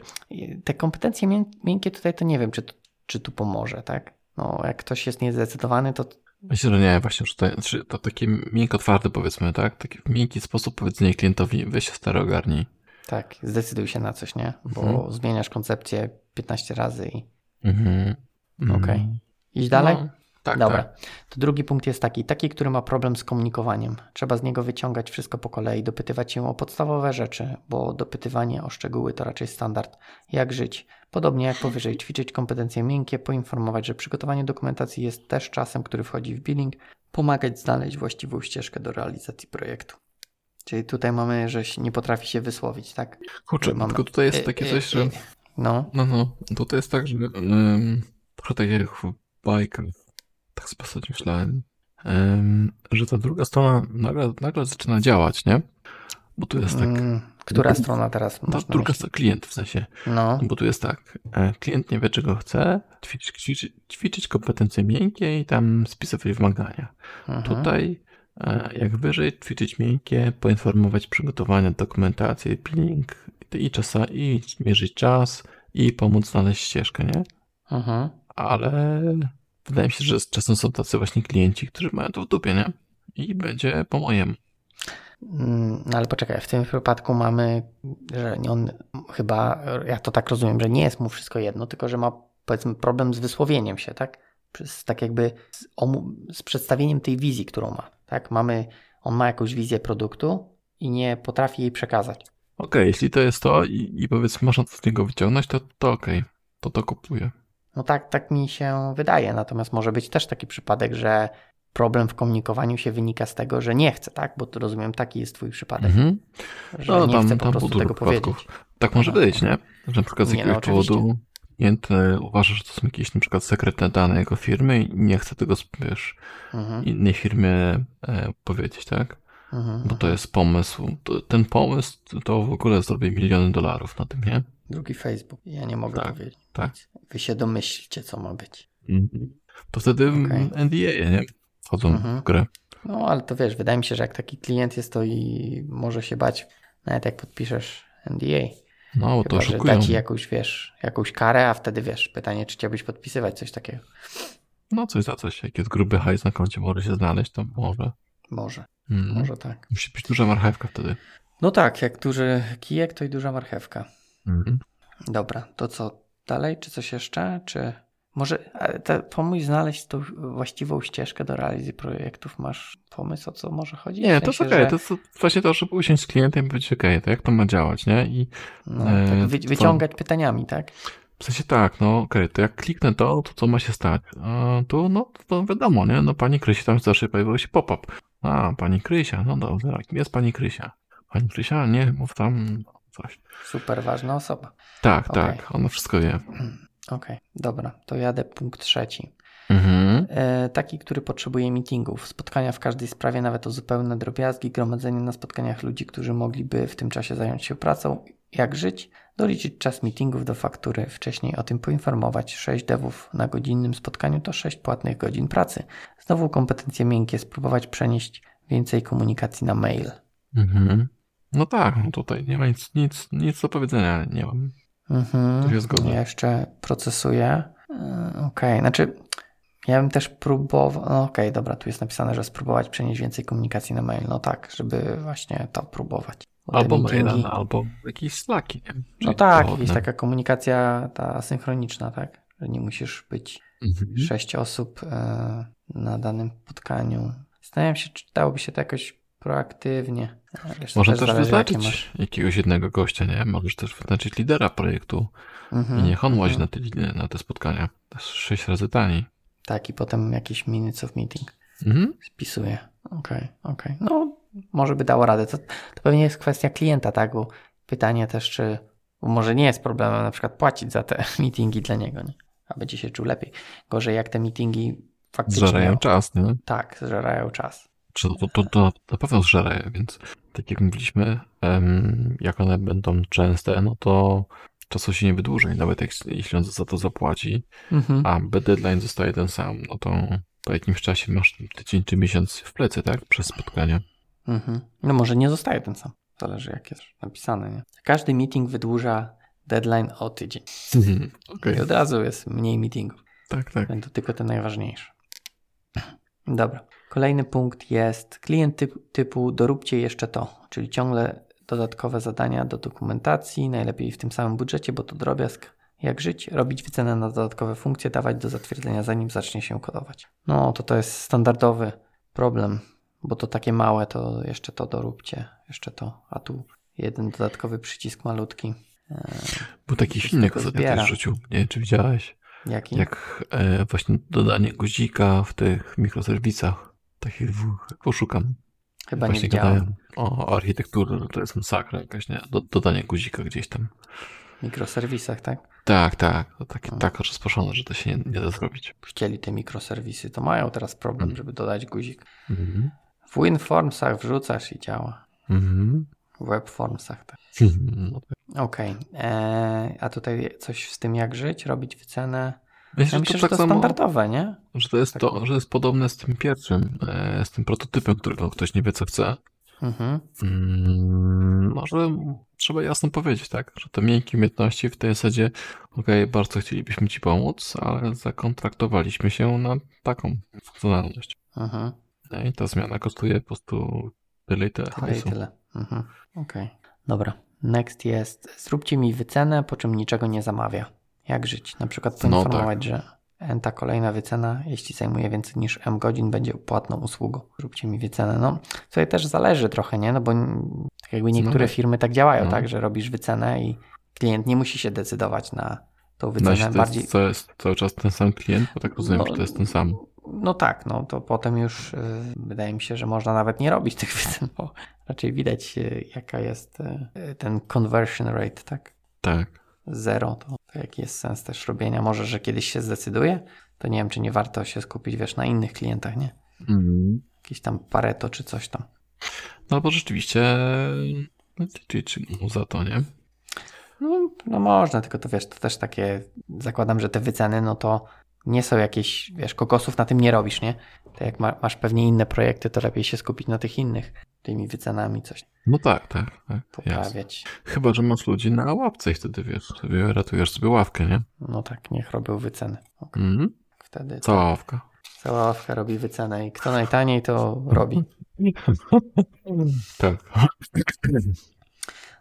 te kompetencje mię- miękkie tutaj to nie wiem, czy, tu- czy tu pomoże, tak? No, jak ktoś jest niezdecydowany, to Myślę, że nie, właśnie, że to, znaczy, to takie miękko twarde powiedzmy, tak? Taki w miękki sposób powiedzenie klientowi, weź się stary ogarnij. tak, zdecyduj się na coś, nie? Bo Mhm. zmieniasz koncepcję 15 razy i Mhm. Mhm. Okej. iść dalej? No, tak, Dobra. tak. To drugi punkt jest taki, taki, który ma problem z komunikowaniem. Trzeba z niego wyciągać wszystko po kolei, dopytywać się o podstawowe rzeczy, bo dopytywanie o szczegóły to raczej standard. Jak żyć? Podobnie jak powyżej, <laughs> ćwiczyć kompetencje miękkie, poinformować, że przygotowanie dokumentacji jest też czasem, który wchodzi w billing, pomagać znaleźć właściwą ścieżkę do realizacji projektu. Czyli tutaj mamy, że nie potrafi się wysłowić, tak? Kurczę, Mamy- tylko tutaj jest Y, takie y, coś, że... y, No, No, no, tutaj jest tak, że um, trochę tak jak w bajkach, tak sobie ostatnio myślałem, em, że ta druga strona nagle, nagle zaczyna działać, nie? Bo tu jest tak, mm, która strona teraz ta druga strona, klient w sensie, No, bo tu jest tak, e, klient nie wie czego chce, ćwiczyć, ćwiczyć, ćwiczyć kompetencje miękkie i tam spisywać wymagania. mhm. Tutaj e, jak wyżej ćwiczyć miękkie, poinformować przygotowania, dokumentację, peeling i czasa, i mierzyć czas i pomóc znaleźć ścieżkę, nie? Mhm. ale wydaje mi się, że czasem są tacy właśnie klienci, którzy mają to w dupie, nie? I będzie po mojemu. Mm, No ale poczekaj, w tym wypadku mamy, że on chyba, ja to tak rozumiem, że nie jest mu wszystko jedno, tylko że ma powiedzmy problem z wysłowieniem się, tak? Przez, tak jakby z, z przedstawieniem tej wizji, którą ma, tak? Mamy, on ma jakąś wizję produktu i nie potrafi jej przekazać. Okej, jeśli to jest to i, i powiedzmy można to z niego wyciągnąć, to, to okej, to to kupuję. No tak, tak mi się wydaje, natomiast może być też taki przypadek, że problem w komunikowaniu się wynika z tego, że nie chce, tak? Bo to rozumiem, taki jest twój przypadek, Mhm. że No nie tam, chce po tam prostu tego przypadków. powiedzieć. Tak może Aha. być, nie? Że na przykład z no, jakiegoś oczywiście. powodu klient uważa, że to są jakieś na przykład sekretne dane jego firmy i nie chce tego, wiesz, Mhm. innej firmie e, powiedzieć, tak? Mhm, bo to mhm. jest pomysł. Ten pomysł to w ogóle zrobi miliony dolarów na tym, nie? Drugi Facebook. Ja nie mogę Tak, powiedzieć. tak. Wy się domyślcie, co ma być. Mhm. To wtedy Okej. NDA, nie? Wchodzą Mhm. w grę. No, ale to wiesz, wydaje mi się, że jak taki klient jest, to i może się bać, nawet jak podpiszesz NDA. No, to Chyba, że oszukują. da ci jakąś, wiesz, jakąś karę, a wtedy wiesz, pytanie, czy chciałbyś podpisywać coś takiego. No, coś za coś. Jak jest gruby hajs na koncie, może się znaleźć, to może. Może, Mhm. może tak. Musi być duża marchewka wtedy. No tak, jak duży kijek, to i duża marchewka. Mhm. Dobra, to co dalej? Czy coś jeszcze? Czy może te, pomóż znaleźć tą właściwą ścieżkę do realizacji projektów? Masz pomysł, o co może chodzić? Nie, W to jest sensie, okej. że- To jest właśnie to, żeby usiąść z klientem i powiedzieć, okej, to jak to ma działać, nie? I No, e, tak wy, to- wyciągać pytaniami, tak? w sensie tak, no okej, to jak kliknę to, to co ma się stać? A tu, no to wiadomo, nie? No pani Krysia, tam zawsze pojawił się pop-up. A, pani Krysia, no dobra, kim jest pani Krysia? Pani Krysia, nie, mów tam coś. Super ważna osoba. Tak, Okej. tak, ona wszystko wie. <clears throat> Okej, dobra, to jadę punkt trzeci. Mhm. E, taki, który potrzebuje meetingów, spotkania w każdej sprawie, nawet o zupełne drobiazgi, gromadzenie na spotkaniach ludzi, którzy mogliby w tym czasie zająć się pracą, jak żyć, doliczyć czas meetingów do faktury, wcześniej o tym poinformować. 6 devów na godzinnym spotkaniu to 6 płatnych godzin pracy. Znowu kompetencje miękkie, spróbować przenieść więcej komunikacji na mail. Mhm. No tak, no tutaj nie ma nic, nic, nic do powiedzenia, nie mam. Mhm. Tu zgodzę. Ja jeszcze procesuję. Yy, Okej, znaczy ja bym też próbował. No okej, dobra, tu jest napisane, że spróbować przenieść więcej komunikacji na mail. No tak, żeby właśnie to próbować. Bo Albo maila, albo jakieś slaki, nie? No tak, jakaś taka komunikacja ta asynchroniczna, tak? Że nie musisz być Mhm. sześć osób e, na danym spotkaniu. Zastanawiam się, czy dałoby się to jakoś proaktywnie. Wiesz, Można też jakie wyznaczyć jakiegoś jednego gościa, nie? Możesz też wyznaczyć lidera projektu Mhm, i niech on łazi mhm. na te, na te spotkania. To jest sześć razy taniej. Tak, i potem jakiś minutes of meeting. Mhm. Spisuję. Okej, okej. No, może by dało radę. To, to pewnie jest kwestia klienta, tak? Bo pytanie też, czy bo może nie jest problemem na przykład płacić za te <laughs> meetingi dla niego, nie? A będzie się czuł lepiej. Gorzej jak te meetingi faktycznie Zżerają czas, nie? tak, zżerają czas. Czy to, to, to na pewno zżerają, więc tak jak mówiliśmy, jak one będą częste, no to czasu się nie wydłuży, nawet jak, jeśli on za to zapłaci, Mhm. a deadline zostaje ten sam, no to po jakimś czasie masz tydzień czy miesiąc w plecy, tak? Przez spotkania. Mhm. No może nie zostaje ten sam. Zależy jak jest napisane, nie? Każdy meeting wydłuża deadline o tydzień. Mhm. Okej, I od razu jest mniej meetingów. tak, tak. Będą tylko te najważniejsze. Dobra. Kolejny punkt jest klient typu, typu doróbcie jeszcze to, czyli ciągle dodatkowe zadania do dokumentacji, najlepiej w tym samym budżecie, bo to drobiazg. Jak żyć? Robić wycenę na dodatkowe funkcje, dawać do zatwierdzenia zanim zacznie się kodować. No to to jest standardowy problem, bo to takie małe, to jeszcze to doróbcie, jeszcze to, a tu jeden dodatkowy przycisk malutki. Był taki filmik ostatnio też rzucił, nie wiem czy widziałeś, jaki? jak e, właśnie dodanie guzika w tych mikroserwisach, takich dwóch, poszukam. Chyba nie Właśnie widziałem. gadają o architekturze, to jest masakra jakaś, nie? Do, dodanie guzika gdzieś tam. W mikroserwisach, tak? Tak, tak. To takie, Hmm. tak rozproszone, że to się nie, nie da zrobić. chcieli te mikroserwisy, to mają teraz problem, Mm. żeby dodać guzik. Mhm. W WinFormsach wrzucasz i działa. Mhm. W WebFormsach tak. No, tak. Okej. Eee, A tutaj coś z tym jak żyć, robić wycenę. Myślę, Ja że myślę, to że tak to samo, standardowe, nie? że to jest tak. to, że jest podobne z tym pierwszym, e, z tym prototypem, którego ktoś nie wie co chce. Mhm. Mm, może trzeba jasno powiedzieć, tak, że te miękkie umiejętności w tej zasadzie, okej, bardzo chcielibyśmy Ci pomóc, ale zakontraktowaliśmy się na taką funkcjonalność. Mhm. No I ta zmiana kosztuje po prostu tyle i tyle Tyle i tyle. Mhm. Okej. Dobra. Next jest zróbcie mi wycenę, po czym niczego nie zamawia. Jak żyć? Na przykład No poinformować, że ta kolejna wycena, jeśli zajmuje więcej niż M godzin, będzie płatną usługą. Zróbcie mi wycenę. No, tutaj też zależy trochę, nie? No bo tak jakby niektóre No tak. firmy tak działają, No. tak? Że robisz wycenę i klient nie musi się decydować na tą No wycenę. to Bardziej... to jest cały czas ten sam klient, bo tak rozumiem, No, że to jest ten sam. No tak, no to potem już y, wydaje mi się, że można nawet nie robić tych wycen, bo raczej widać y, jaka jest y, ten conversion rate, tak? Tak. Zero, to, to jaki jest sens też robienia? Może, że kiedyś się zdecyduje, to nie wiem, czy nie warto się skupić, wiesz, na innych klientach, nie? Mhm. Jakieś tam pareto czy coś tam. albo rzeczywiście liczyć mu za to, nie? No, no można, tylko to wiesz, to też takie, zakładam, że te wyceny, no to nie są jakieś, wiesz, kokosów na tym nie robisz, nie? To jak ma, masz pewnie inne projekty, to lepiej się skupić na tych innych, tymi wycenami coś No tak, tak, tak. poprawiać. Jasne. Chyba, że masz ludzi na łapce i wtedy wiesz, sobie ratujesz sobie ławkę, nie? No tak, niech robią wyceny. Okay. Mhm. Wtedy Cała ławka. cała ławka robi wycenę i kto najtaniej to robi. <laughs> tak.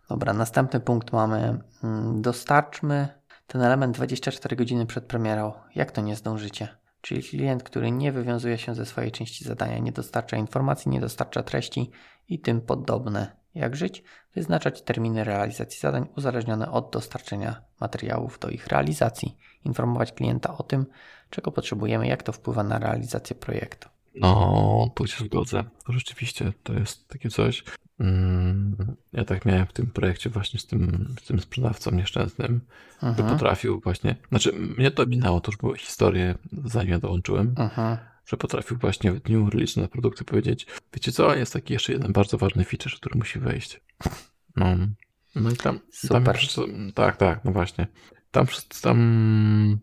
Dobra, następny punkt mamy. mm, Dostarczmy ten element 24 godziny przed premierą. Jak to nie zdążycie? Czyli klient, który nie wywiązuje się ze swojej części zadania, nie dostarcza informacji, nie dostarcza treści i tym podobne. Jak żyć? Wyznaczać terminy realizacji zadań uzależnione od dostarczenia materiałów do ich realizacji. Informować klienta o tym, czego potrzebujemy, jak to wpływa na realizację projektu. No, tu się zgodzę. To rzeczywiście to jest takie coś. Mm, ja tak miałem w tym projekcie właśnie z tym, z tym sprzedawcą nieszczęsnym, który Mhm. potrafił właśnie, znaczy mnie to minęło, to już były historie, zanim ja dołączyłem, Mhm. że potrafił właśnie w dniu release na produkty powiedzieć, wiecie co, jest taki jeszcze jeden bardzo ważny feature, który musi wejść. No, no i tam, tam Super. wszyscy, tak, tak, no właśnie. Tam tam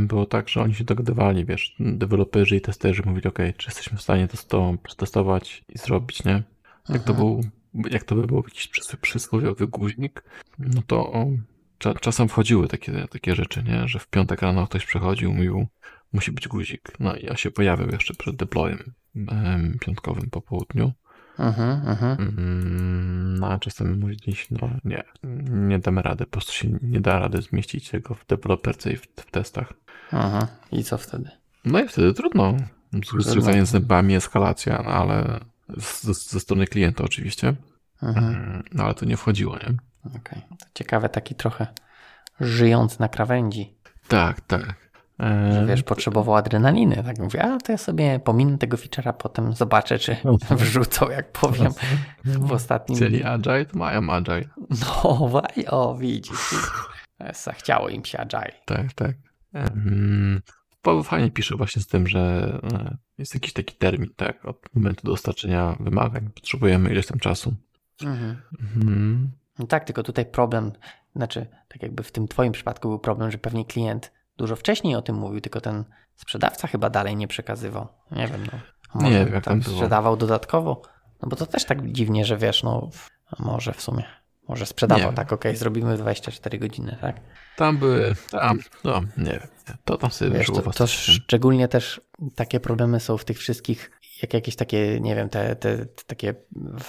było tak, że oni się dogadywali, wiesz, deweloperzy i testerzy mówili, ok, czy jesteśmy w stanie to, to przetestować i zrobić, nie? Jak to był, jak to by był jakiś przys- przysłowiowy guźnik, no to cza, czasem wchodziły takie, takie rzeczy, nie? Że w piątek rano ktoś przychodził, mówił, musi być guzik. No i ja się pojawił jeszcze przed deployem em, piątkowym po południu. Mhm, mhm. Mm, No a czasem mówiliśmy, no nie, nie damy rady, po prostu się nie da rady zmieścić tego w deweloperce i w, w testach. Mhm. I co wtedy? No i wtedy trudno. Zgryzanie zębami, eskalacja, no ale z- z- ze strony klienta oczywiście. Mhm. Mm, No ale to nie wchodziło, nie? Okej. To Ciekawe, taki trochę żyjący na krawędzi. Tak, tak. Że wiesz, potrzebował adrenaliny. Tak mówię, a to ja sobie pominę tego feature'a, potem zobaczę, czy <laughs> wrzucą, jak powiem, w ostatnim dniu. agile, to mają agile. No, <laughs> waj, o, widzisz. Esa, Chciało im się agile. Tak, tak. Um, fajnie pisze właśnie z tym, że e, jest jakiś taki termin, tak, od momentu dostarczenia wymagań. Potrzebujemy ileś tam czasu. Mhm. Mhm. No tak, tylko tutaj problem, znaczy, tak jakby w tym twoim przypadku był problem, że pewnie klient dużo wcześniej o tym mówił, tylko ten sprzedawca chyba dalej nie przekazywał. Nie wiem, no. A Nie Może wiem, jak tam było. sprzedawał dodatkowo. No bo to też tak dziwnie, że wiesz, no może w sumie, może sprzedawał, Nie. tak, okej, zrobimy 24 godziny, tak? Tam były, tam, no nie wiem, to tam sobie Wiesz, to, to szczególnie też takie problemy są w tych wszystkich, jak jakieś takie, nie wiem, te, te, te takie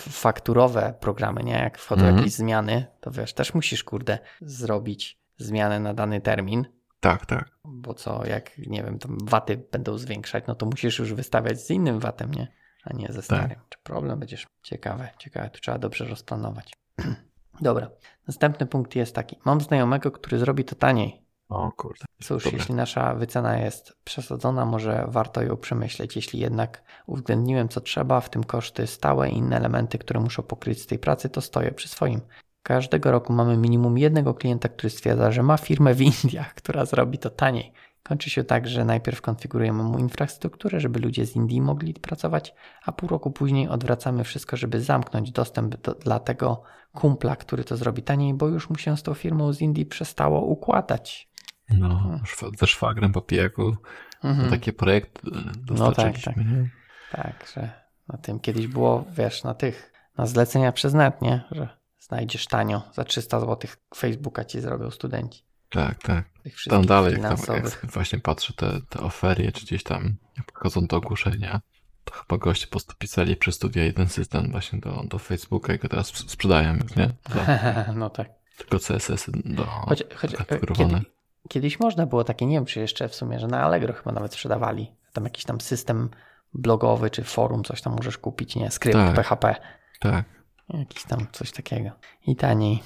fakturowe programy, nie? Jak wchodzą Mhm. jakieś zmiany, to wiesz, też musisz, kurde, zrobić zmianę na dany termin, Tak, tak. bo co, jak, nie wiem, tam waty będą zwiększać, no to musisz już wystawiać z innym watem, nie? A nie ze Tak. starym. Czy problem będziesz... Ciekawe, ciekawe, tu trzeba dobrze rozplanować. <clears throat> Dobra, następny punkt jest taki. Mam znajomego, który zrobi to taniej. O kurde. Cóż, jeśli nasza wycena jest przesadzona, może warto ją przemyśleć. Jeśli jednak uwzględniłem co trzeba, w tym koszty stałe i inne elementy, które muszę pokryć z tej pracy, to stoję przy swoim. Każdego roku mamy minimum jednego klienta, który stwierdza, że ma firmę w Indiach, <laughs> która zrobi to taniej. Kończy się tak, że najpierw konfigurujemy mu infrastrukturę, żeby ludzie z Indii mogli pracować, a pół roku później odwracamy wszystko, żeby zamknąć dostęp do, dla tego kumpla, który to zrobi taniej, bo już mu się z tą firmą z Indii przestało układać. No, ze szwagrem po pijaku Mhm. na takie projekty dostarczyliśmy. tak. nie? Tak, że na tym kiedyś było, wiesz, na tych, na zlecenia przez net, nie? Że znajdziesz tanio, za 300 zł Facebooka ci zrobią studenci. Tak, tak. Tam dalej, jak, tam, jak właśnie patrzę te, te oferie, czy gdzieś tam jak wchodzą do ogłoszenia, to chyba goście po prostu pisali przez studia jeden system właśnie do, do Facebooka i go teraz sprzedają już, nie? <laughs> To, no tak. tylko CSS do Choć, choć e, kiedy, kiedyś można było takie, nie wiem czy jeszcze w sumie, że na Allegro chyba nawet sprzedawali. Tam jakiś tam system blogowy czy forum, coś tam możesz kupić, nie? Skrypt Tak. PHP. Tak. Jakiś tam coś takiego. I taniej.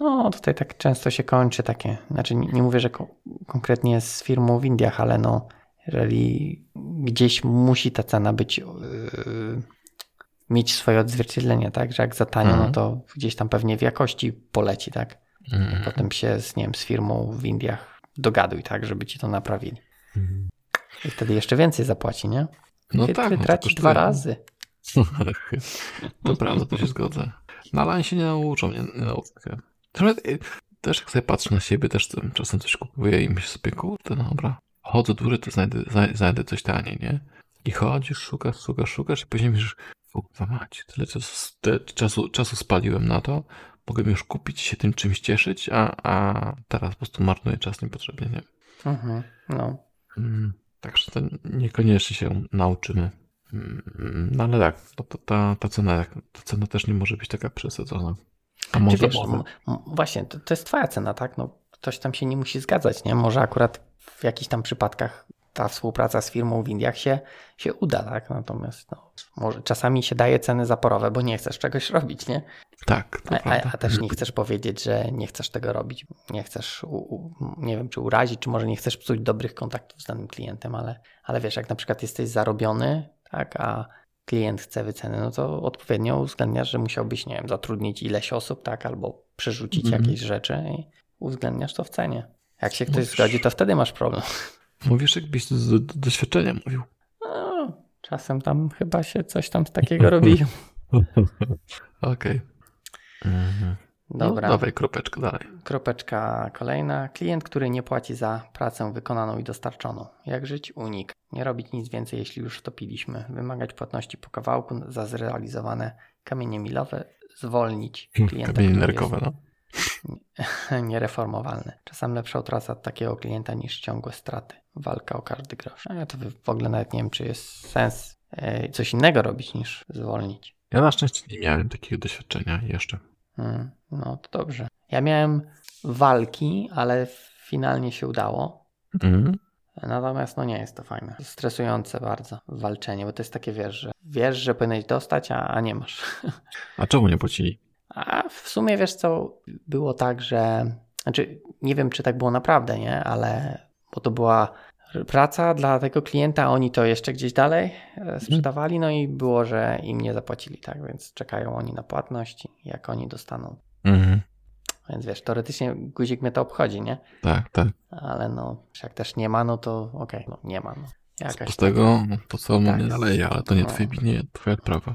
No, tutaj tak często się kończy takie. Znaczy, nie, nie mówię, że ko- konkretnie z firmą w Indiach, ale no, jeżeli gdzieś musi ta cena być, yy, mieć swoje odzwierciedlenie, tak? Że jak za tanio, Mhm. no to gdzieś tam pewnie w jakości poleci, tak? Mm. Potem się z, nie wiem, z firmą w Indiach dogaduj, tak? Żeby ci to naprawili. Mhm. I wtedy jeszcze więcej zapłaci, nie? No Ty, tak, no kosztuje. dwa razy. <laughs> to prawda, to się zgodzę. Na LAN się nie nauczą, nie, nie nauczą. Y, też jak sobie patrzę na siebie, też czasem coś kupuję i myślę sobie, kurde, no dobra, chodzę dłużej, to znajdę, znajdę coś taniej, nie? I chodzisz, szukasz, szukasz, szukasz i później myślisz, kurwa mać, tyle czasu, tyle czasu, czasu spaliłem na to, mogę już kupić się tym czymś cieszyć, a, a teraz po prostu marnuję czas niepotrzebnie, nie? Mhm, no. Mm, także to niekoniecznie się nauczymy. Mm, no ale tak, to, to, ta, ta, cena, ta cena też nie może być taka przesadzona. A może wiesz, Właśnie, to, to jest twoja cena, tak? No, ktoś tam się nie musi zgadzać, nie? Może akurat w jakichś tam przypadkach ta współpraca z firmą w Indiach się, się uda, tak? Natomiast no, może czasami się daje ceny zaporowe, bo nie chcesz czegoś robić, nie? Tak. A, a, a, też nie chcesz powiedzieć, że nie chcesz tego robić. Nie chcesz, u, u, nie wiem, czy urazić, czy może nie chcesz psuć dobrych kontaktów z danym klientem, ale, ale wiesz, jak na przykład jesteś zarobiony, tak, a klient chce wyceny, no to odpowiednio uwzględniasz, że musiałbyś, nie wiem, zatrudnić ileś osób, tak, albo przerzucić mm -hmm. jakieś rzeczy i uwzględniasz to w cenie. Jak się ktoś Mówisz. zgodzi, to wtedy masz problem. Mówisz, jakbyś z, doświadczenia mówił. No, czasem tam chyba się coś tam takiego <laughs> robi. Okej. Okay. Mhm. Dobra. No, dawaj kropeczkę dalej. Kropeczka kolejna. Klient, który nie płaci za pracę wykonaną i dostarczoną. Jak żyć? Unik. Nie robić nic więcej, jeśli już topiliśmy. Wymagać płatności po kawałku za zrealizowane kamienie milowe. Zwolnić klienta. Kamienie nerkowe, no. <laughs> Niereformowalne. Czasem lepsza utrata takiego klienta niż ciągłe straty. Walka o każdy grosz. A ja to w ogóle nawet nie wiem, czy jest sens e, coś innego robić niż zwolnić. Ja na szczęście nie miałem takiego doświadczenia jeszcze. Hmm, no to dobrze. Ja miałem walki, ale finalnie się udało. Mm. Natomiast no nie jest to fajne. Stresujące bardzo walczenie, bo to jest takie wiesz, że wiesz, że powinieneś dostać, a, a nie masz. <laughs> A czemu nie płacili? A w sumie wiesz co, było tak, że znaczy nie wiem czy tak było naprawdę, nie, ale bo to była praca dla tego klienta, oni to jeszcze gdzieś dalej e, mhm. sprzedawali, no i było, że im nie zapłacili, tak, więc czekają oni na płatność, jak oni dostaną. Mhm. Więc wiesz, teoretycznie guzik mnie to obchodzi, nie? Tak, tak. Ale no, jak też nie ma, no to okej, okay, no nie ma. No. Jakaś Z tego taka... to co tak, mnie naleje, ale to nie no. twoje, nie twoja sprawa.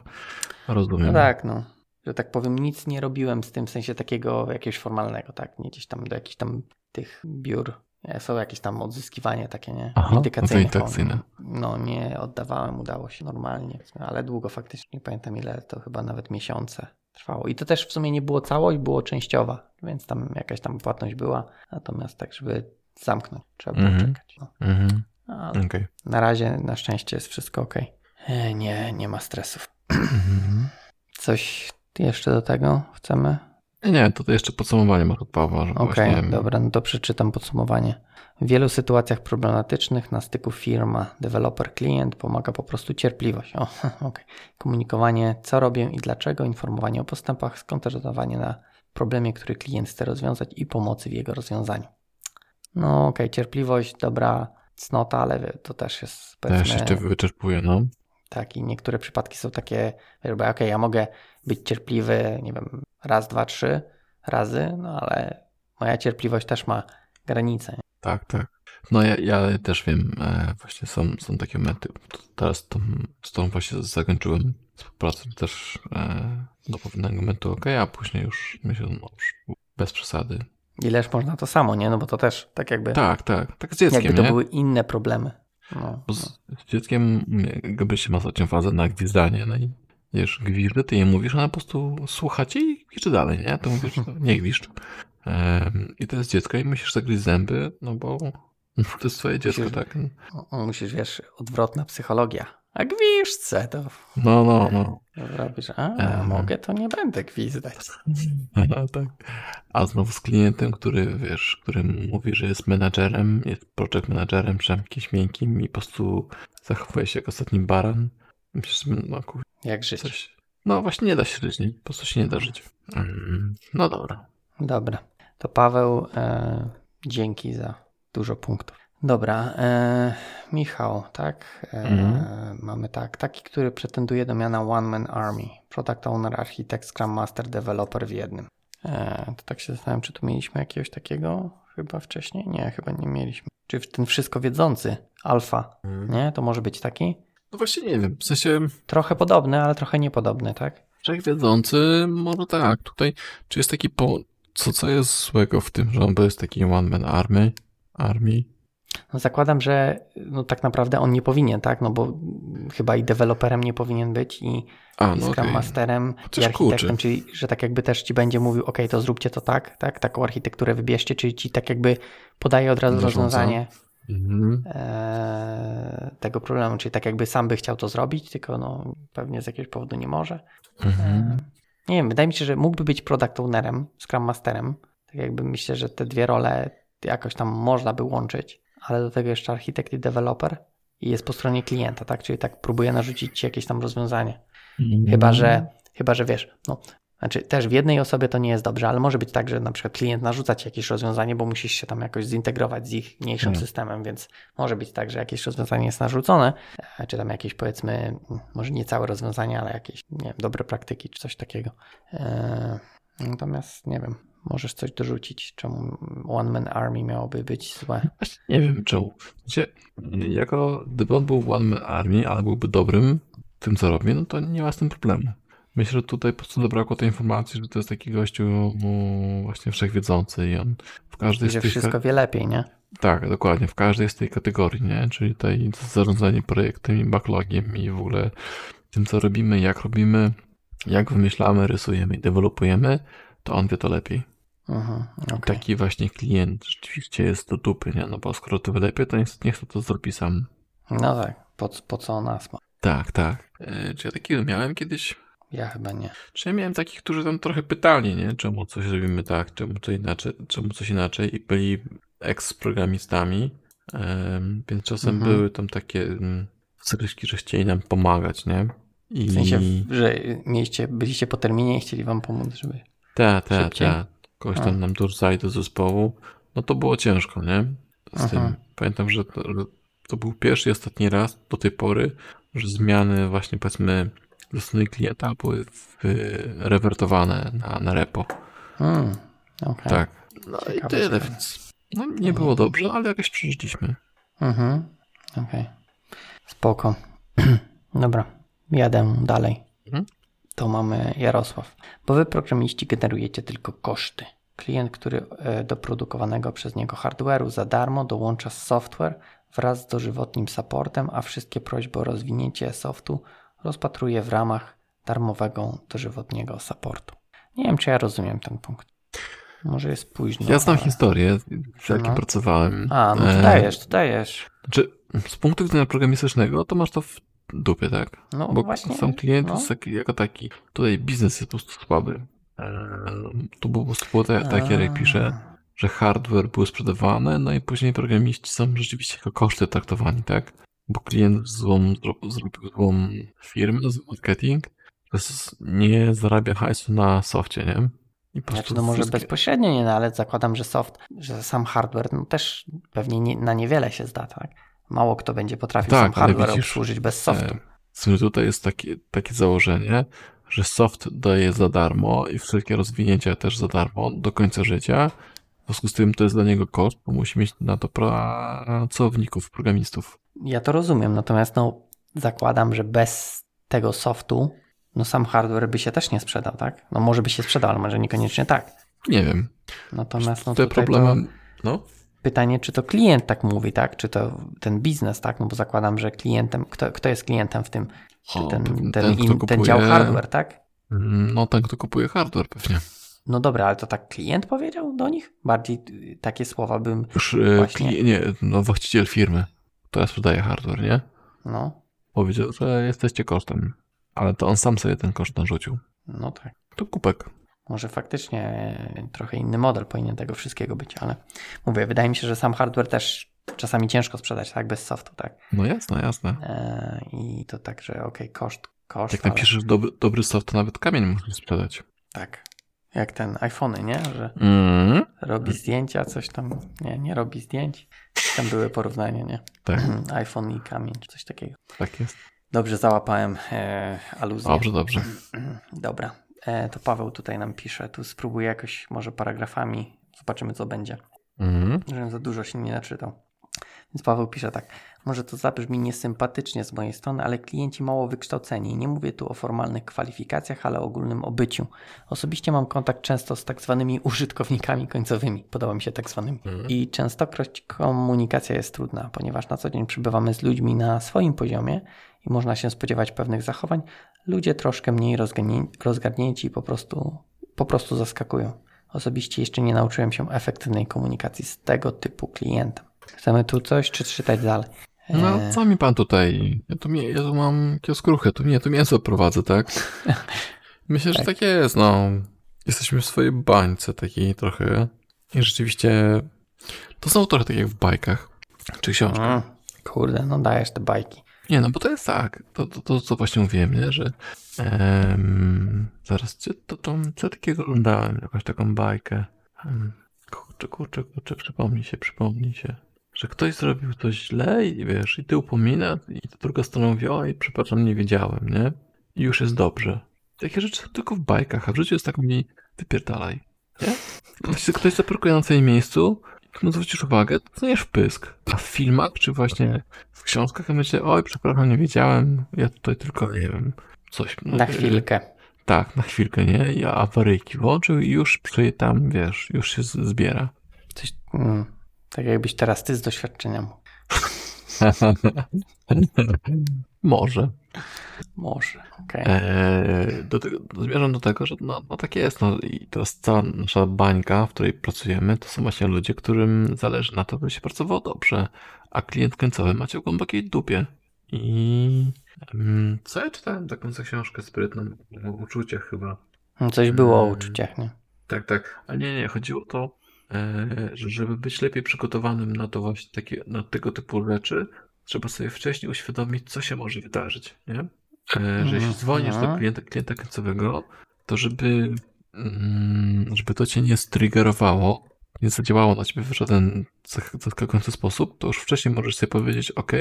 Rozumiem. No tak, no. Że tak powiem, nic nie robiłem z tym w sensie takiego jakiegoś formalnego, tak? Nie gdzieś tam do jakichś tam tych biur są jakieś tam odzyskiwania takie, nie? Aha, Indykacyjne. No nie oddawałem, udało się normalnie, ale długo faktycznie, nie pamiętam ile, to chyba nawet miesiące trwało. I to też w sumie nie było całość, było częściowa, więc tam jakaś tam płatność była, natomiast tak, żeby zamknąć, trzeba było mm -hmm. czekać. No. Mm -hmm. okay. Na razie na szczęście jest wszystko ok. E, nie, nie ma stresów. Mhm. Coś jeszcze do tego chcemy? Nie, to jeszcze podsumowanie masz od Pawła. Okej, okay, dobra, no to przeczytam podsumowanie. W wielu sytuacjach problematycznych na styku firma, deweloper, klient pomaga po prostu cierpliwość. O, <laughs> okay. Komunikowanie, co robię i dlaczego, informowanie o postępach, skoncentrowanie na problemie, który klient chce rozwiązać i pomocy w jego rozwiązaniu. No okej, okay, cierpliwość, dobra cnota, ale to też jest powiedzmy... Też jeszcze wyczerpuje, no. Tak, i niektóre przypadki są takie, że okej, okay, ja mogę być cierpliwy, nie wiem, raz, dwa, trzy razy, no ale moja cierpliwość też ma granice. Tak, tak. No ja, ja też wiem, e, właśnie są, są takie mety. Teraz tą, z tą właśnie zakończyłem współpracę też e, do pewnego momentu ok, a później już myślę, no bez przesady. Ileż można to samo, nie? No bo to też tak jakby... Tak, tak. Tak z dzieckiem, Jakby to nie? były inne problemy. No, no. Z, z, dzieckiem jakby się ma ostatnią fazę na gwizdanie, no i wiesz, gwizdy, ty je mówisz, ona po prostu słucha cię i gwizdże dalej, nie? To mówisz, no, nie gwizdź. Um, I to jest dziecko i musisz zagryźć zęby, no bo <laughs> to jest twoje dziecko, musisz, tak? Musisz, wiesz, odwrotna psychologia. A gwizdce to. No, no, no. Robisz, a um. mogę, to nie będę gwizdać. <laughs> A, tak. A znowu z klientem, który, wiesz, który mówi, że jest menadżerem, jest project menadżerem, czy jakimś miękkim i po prostu zachowuje się jak ostatni baran. Myślisz, no kur... Jak żyć? Coś... No właśnie nie da się żyć, nie? po prostu się nie da żyć. Mm, no dobra. Dobra. To Paweł, e, dzięki za dużo punktów. Dobra, e, Michał, tak? E, mm. Mamy tak, taki, który pretenduje do miana One Man Army. Product Owner, Architect, Scrum Master, Developer w jednym. E, to tak się zastanawiam, czy tu mieliśmy jakiegoś takiego chyba wcześniej? Nie, chyba nie mieliśmy. Czy ten wszystko wiedzący, alfa, mm. nie? To może być taki? No właśnie nie wiem, w sensie Trochę podobny, ale trochę niepodobny, tak? wszechwiedzący, może tak, tutaj, czy jest taki po... Co, co jest złego w tym, że on jest taki one-man army? Army? No zakładam, że no tak naprawdę on nie powinien, tak? No bo chyba i deweloperem nie powinien być i, A, i no Scrum okej. Masterem Chociaż i architektem, czyli że tak jakby też ci będzie mówił, ok, to zróbcie to tak, tak, taką architekturę wybierzcie, czyli ci tak jakby podaje od razu Zarządza. rozwiązanie Mhm. e, tego problemu, czyli tak jakby sam by chciał to zrobić, tylko no pewnie z jakiegoś powodu nie może. Mhm. Nie wiem, wydaje mi się, że mógłby być product ownerem, Scrum Masterem. Tak jakby myślę, że te dwie role jakoś tam można by łączyć, ale do tego jeszcze architekt i deweloper i jest po stronie klienta, tak? Czyli tak próbuje narzucić ci jakieś tam rozwiązanie. Chyba, że, chyba, że wiesz, no, znaczy też w jednej osobie to nie jest dobrze, ale może być tak, że na przykład klient narzuca ci jakieś rozwiązanie, bo musisz się tam jakoś zintegrować z ich mniejszym Hmm. systemem, więc może być tak, że jakieś rozwiązanie jest narzucone, e, czy tam jakieś powiedzmy, może nie całe rozwiązanie, ale jakieś, nie wiem, dobre praktyki, czy coś takiego. Eee, natomiast nie wiem, możesz coś dorzucić, czemu One Man Army miałoby być złe. <laughs> Właśnie nie wiem czemu. Znaczy, jako gdyby on był One Man Army, ale byłby dobrym w tym, co robi, no to nie ma z tym problemu. Myślę, że tutaj po prostu zabrakło tej informacji, że to jest taki gościu no, właśnie wszechwiedzący i on w każdej z tych... wszystko wie lepiej, nie? Tak, dokładnie, w każdej z tej kategorii, nie? Czyli tutaj zarządzanie projektem i backlogiem i w ogóle tym, co robimy, jak robimy, jak wymyślamy, rysujemy i dewelopujemy, to on wie to lepiej. Mhm, okej. Taki właśnie klient rzeczywiście jest do dupy, nie? No bo skoro to wylepie, to niech, to, to zrobi sam. No tak, po, po co nas ma? Tak, tak. E, czy ja takiego miałem kiedyś? Ja chyba nie. Czy ja miałem takich, którzy tam trochę pytali, nie? Czemu coś robimy tak, czemu to inaczej, czemu coś inaczej i byli eks-programistami, em, więc czasem Mhm. były tam takie mm, zryżki, że chcieli nam pomagać, nie? I... W sensie, że mieliście, byliście po terminie i chcieli wam pomóc, żeby... Ta, ta, Szybciej? Kogoś tam nam dorzucali do zespołu. No to było ciężko, nie? Z Aha. tym. Pamiętam, że to, że to był pierwszy i ostatni raz do tej pory, że zmiany właśnie powiedzmy ze strony klienta były rewertowane na, na repo. Hmm, okej. Tak. No i Ciekawe, tyle, ciekawe. więc no, nie było dobrze, ale jakoś przeżyliśmy. Mhm, okej. Spoko. <clears throat> Dobra, jadę dalej. To mamy Jarosław. Bo wy programiści generujecie tylko koszty. Klient, który e, do produkowanego przez niego hardware'u za darmo dołącza software wraz z dożywotnim supportem, a wszystkie prośby o rozwinięcie softu rozpatruje w ramach darmowego dożywotniego supportu. Nie wiem, czy ja rozumiem ten punkt. Może jest późno. Ja znam ale- historię, w jakiej No. pracowałem. A, no to E, dajesz, to dajesz. Znaczy, z punktu widzenia programistycznego, to masz to w dupie, tak? No Bo właśnie. sam klient no. jest taki, jako taki. Tutaj biznes jest po prostu słaby. Eee, Tu było po prostu tak, tak jak pisze, że hardware był sprzedawany, no i później programiści są rzeczywiście jako koszty traktowani, tak? Bo klient złą, zro- zrobił złą firmę, zły marketing, to nie zarabia hajsu na softie, nie? I po Znaczy, no może wszystkie- bezpośrednio nie, no ale zakładam, że soft, że sam hardware no też pewnie nie, na niewiele się zda, tak? Mało kto będzie potrafił Tak, sam hardware widzisz, obsłużyć bez softu. E, w sumie tutaj jest takie, takie założenie, że soft daje za darmo i wszelkie rozwinięcia też za darmo do końca życia. W związku z tym to jest dla niego koszt, bo musi mieć na to pracowników, programistów. Ja to rozumiem, natomiast no zakładam, że bez tego softu no sam hardware by się też nie sprzedał, tak? No może by się sprzedał, ale może niekoniecznie tak. Nie wiem. Natomiast no Te problemy. to No, pytanie, czy to klient tak mówi, tak? Czy to ten biznes, tak? No bo zakładam, że klientem, kto, kto jest klientem w tym? O, ten, ten, ten, im, ten kupuje- dział hardware, tak? no ten, kto kupuje hardware pewnie. No dobra, ale to tak klient powiedział do nich? Bardziej takie słowa bym, Już e, Właśnie. nie, no właściciel firmy, która sprzedaje hardware, nie? no, Powiedział, że jesteście kosztem. Ale to on sam sobie ten koszt narzucił. no tak. To kupek. Może faktycznie trochę inny model powinien tego wszystkiego być, ale mówię, wydaje mi się, że sam hardware też czasami ciężko sprzedać, tak, bez softu, tak. No jasne, jasne. E, I to tak, że okej, koszt, koszt, Jak ale napiszesz dobry, dobry soft, to nawet kamień możesz sprzedać. tak. Jak ten iPhony, nie? Że Mm, robi zdjęcia, coś tam, nie, nie robi zdjęć. Tam były porównania, nie? tak, <clears throat> iPhone i kamień, coś takiego. tak jest. Dobrze, załapałem e, aluzję. Dobrze, dobrze. <clears throat> Dobra, to Paweł tutaj nam pisze. Tu spróbuję jakoś może paragrafami. Zobaczymy, co będzie. Mm, Żebym za dużo się nie naczytał. Więc Paweł pisze tak. Może to zabrzmi niesympatycznie z mojej strony, ale klienci mało wykształceni. Nie mówię tu o formalnych kwalifikacjach, ale o ogólnym obyciu. Osobiście mam kontakt często z tak zwanymi użytkownikami końcowymi. Podoba mi się tak zwanymi. Mhm. I częstokroć komunikacja jest trudna, ponieważ na co dzień przybywamy z ludźmi na swoim poziomie i można się spodziewać pewnych zachowań. Ludzie troszkę mniej rozgarnię- rozgarnięci po prostu, po prostu zaskakują. Osobiście jeszcze nie nauczyłem się efektywnej komunikacji z tego typu klientem. Chcemy tu coś, czy czytać dalej? No, Eee, co mi pan tutaj? Ja tu, ja tu mam kioskruchę, tu nie, tu mięso prowadzę, tak? <laughs> Myślę, że Tak. tak jest, no. Jesteśmy w swojej bańce takiej trochę. I rzeczywiście to są trochę tak jak w bajkach czy książkach. mm, kurde, no dajesz te bajki. Nie, no bo to jest tak, to, to, to co właśnie mówiłem, nie? że em, zaraz, to, to, co takiego oglądałem, jakąś taką bajkę. Em, kurczę, kurczę, kurczę, przypomnij się, przypomnij się. Że ktoś zrobił coś źle i wiesz, i ty upomina, i ta druga strona mówi, oj, przepraszam, nie wiedziałem, nie? I już jest dobrze. Takie rzeczy są tylko w bajkach, a w życiu jest tak mi wypierdalaj, nie? Ktoś, ktoś zaparkuje na twoim miejscu, no zwrócisz uwagę, to dostaniesz pysk. A w filmach, czy właśnie w książkach, ja myślę, oj, przepraszam, nie wiedziałem, ja tutaj tylko, nie wiem, coś. no, Na y, chwilkę. Tak, na chwilkę, nie? Ja awaryjki włączył i już przy tam, wiesz, już się zbiera. Coś, mm, tak jakbyś teraz ty z doświadczenia <laughs> mógł. <laughs> Może. Może, okej. Eee, do tego, zmierzam do tego, że no, no tak jest. No, I teraz cała nasza bańka, w której pracujemy, to są właśnie ludzie, którym zależy na to, by się pracowało dobrze, a klient końcowy macie w głębokiej dupie. I em, co ja czytałem taką za książkę sprytną o uczuciach chyba. No Coś było o Mm. uczuciach, nie? Tak, tak. Ale nie, nie, chodziło to, e, żeby być lepiej przygotowanym na to właśnie takie, na tego typu rzeczy, trzeba sobie wcześniej uświadomić, co się może wydarzyć, nie? E, że jeśli dzwonisz do Mhm. klienta, klienta końcowego, to żeby, mm, żeby to cię nie striggerowało, nie zadziałało na ciebie w żaden zaskakujący sposób, to już wcześniej możesz sobie powiedzieć, ok,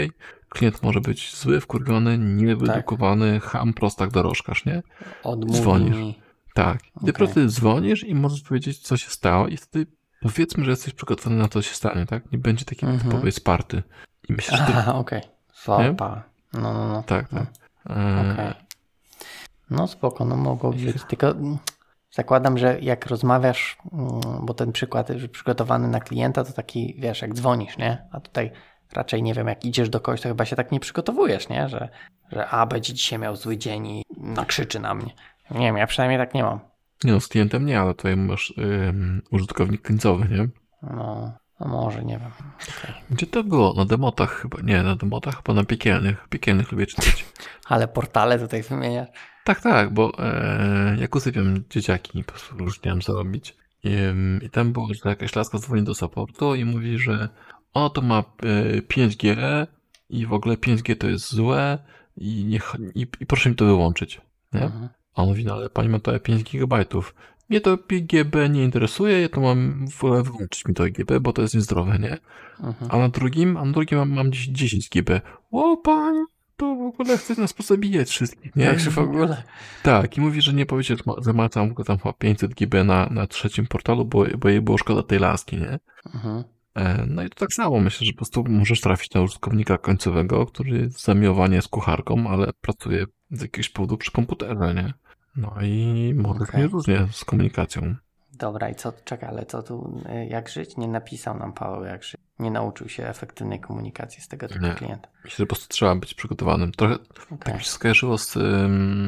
klient może być zły, wkurwiony, niewyedukowany, ham, prostak, dorożkarz, nie? Odmówi Dzwonisz. mi. Tak. Okej. dopiero ty dzwonisz i możesz powiedzieć, co się stało i wtedy powiedzmy, że jesteś przygotowany na to, co się stanie, tak? Nie będzie takiej Mhm. typowej sparty. I myślę, że ty... Aha, okej. Słaba. No, no, no. Tak, tak. E, Okej. No spoko, no mogło być. <laughs> Tylko zakładam, że jak rozmawiasz, mm, bo ten przykład, że przygotowany na klienta, to taki, wiesz, jak dzwonisz, nie? A tutaj raczej, nie wiem, jak idziesz do kogoś, to chyba się tak nie przygotowujesz, nie? Że, że a, będzie dzisiaj miał zły dzień i nakrzyczy na mnie. Nie wiem, ja przynajmniej tak nie mam. Nie no, z klientem nie, ale tutaj masz ym, użytkownik końcowy, nie? No, no może, nie wiem. Okej. Gdzie to było? Na demotach chyba. Nie, na demotach, chyba na piekielnych. Piekielnych lubię czytać. <laughs> Ale portale tutaj wymieniasz. Tak, tak, bo e, jak usypiam dzieciaki, po prostu już nie wiem co robić. I, I tam było, że jakaś laska dzwoni do supportu i mówi, że o, to ma e, 5G i w ogóle 5G to jest złe i, niech, i, i proszę mi to wyłączyć. Nie? Mhm. A on mówi, no ale pani ma tutaj 5 gigabajtów. Mnie to GB nie interesuje, ja to mam w ogóle wyłączyć mi to GB, bo to jest niezdrowe, nie? Mhm. A na drugim, a na drugim mam, mam 10, 10 GB. O, pani, to w ogóle chce nas pozabijać wszystkich, nie? Jak w ogóle. Tak, i mówi, że nie powiedział, że ma- tam, tam chyba 500 GB na, na trzecim portalu, bo, bo jej było szkoda tej laski, nie? Mhm. E, No i to tak samo, myślę, że po prostu możesz trafić na użytkownika końcowego, który zamiłowanie jest kucharką, ale pracuje z jakiegoś powodu przy komputerze, nie? No i może okay. różnie z komunikacją. Dobra, i co, czekaj, ale co tu, y, jak żyć? Nie napisał nam Paweł, jak żyć. Nie nauczył się efektywnej komunikacji z tego typu Nie. klienta. Myślę, że po prostu trzeba być przygotowanym. Trochę Okej. tak mi się skojarzyło z,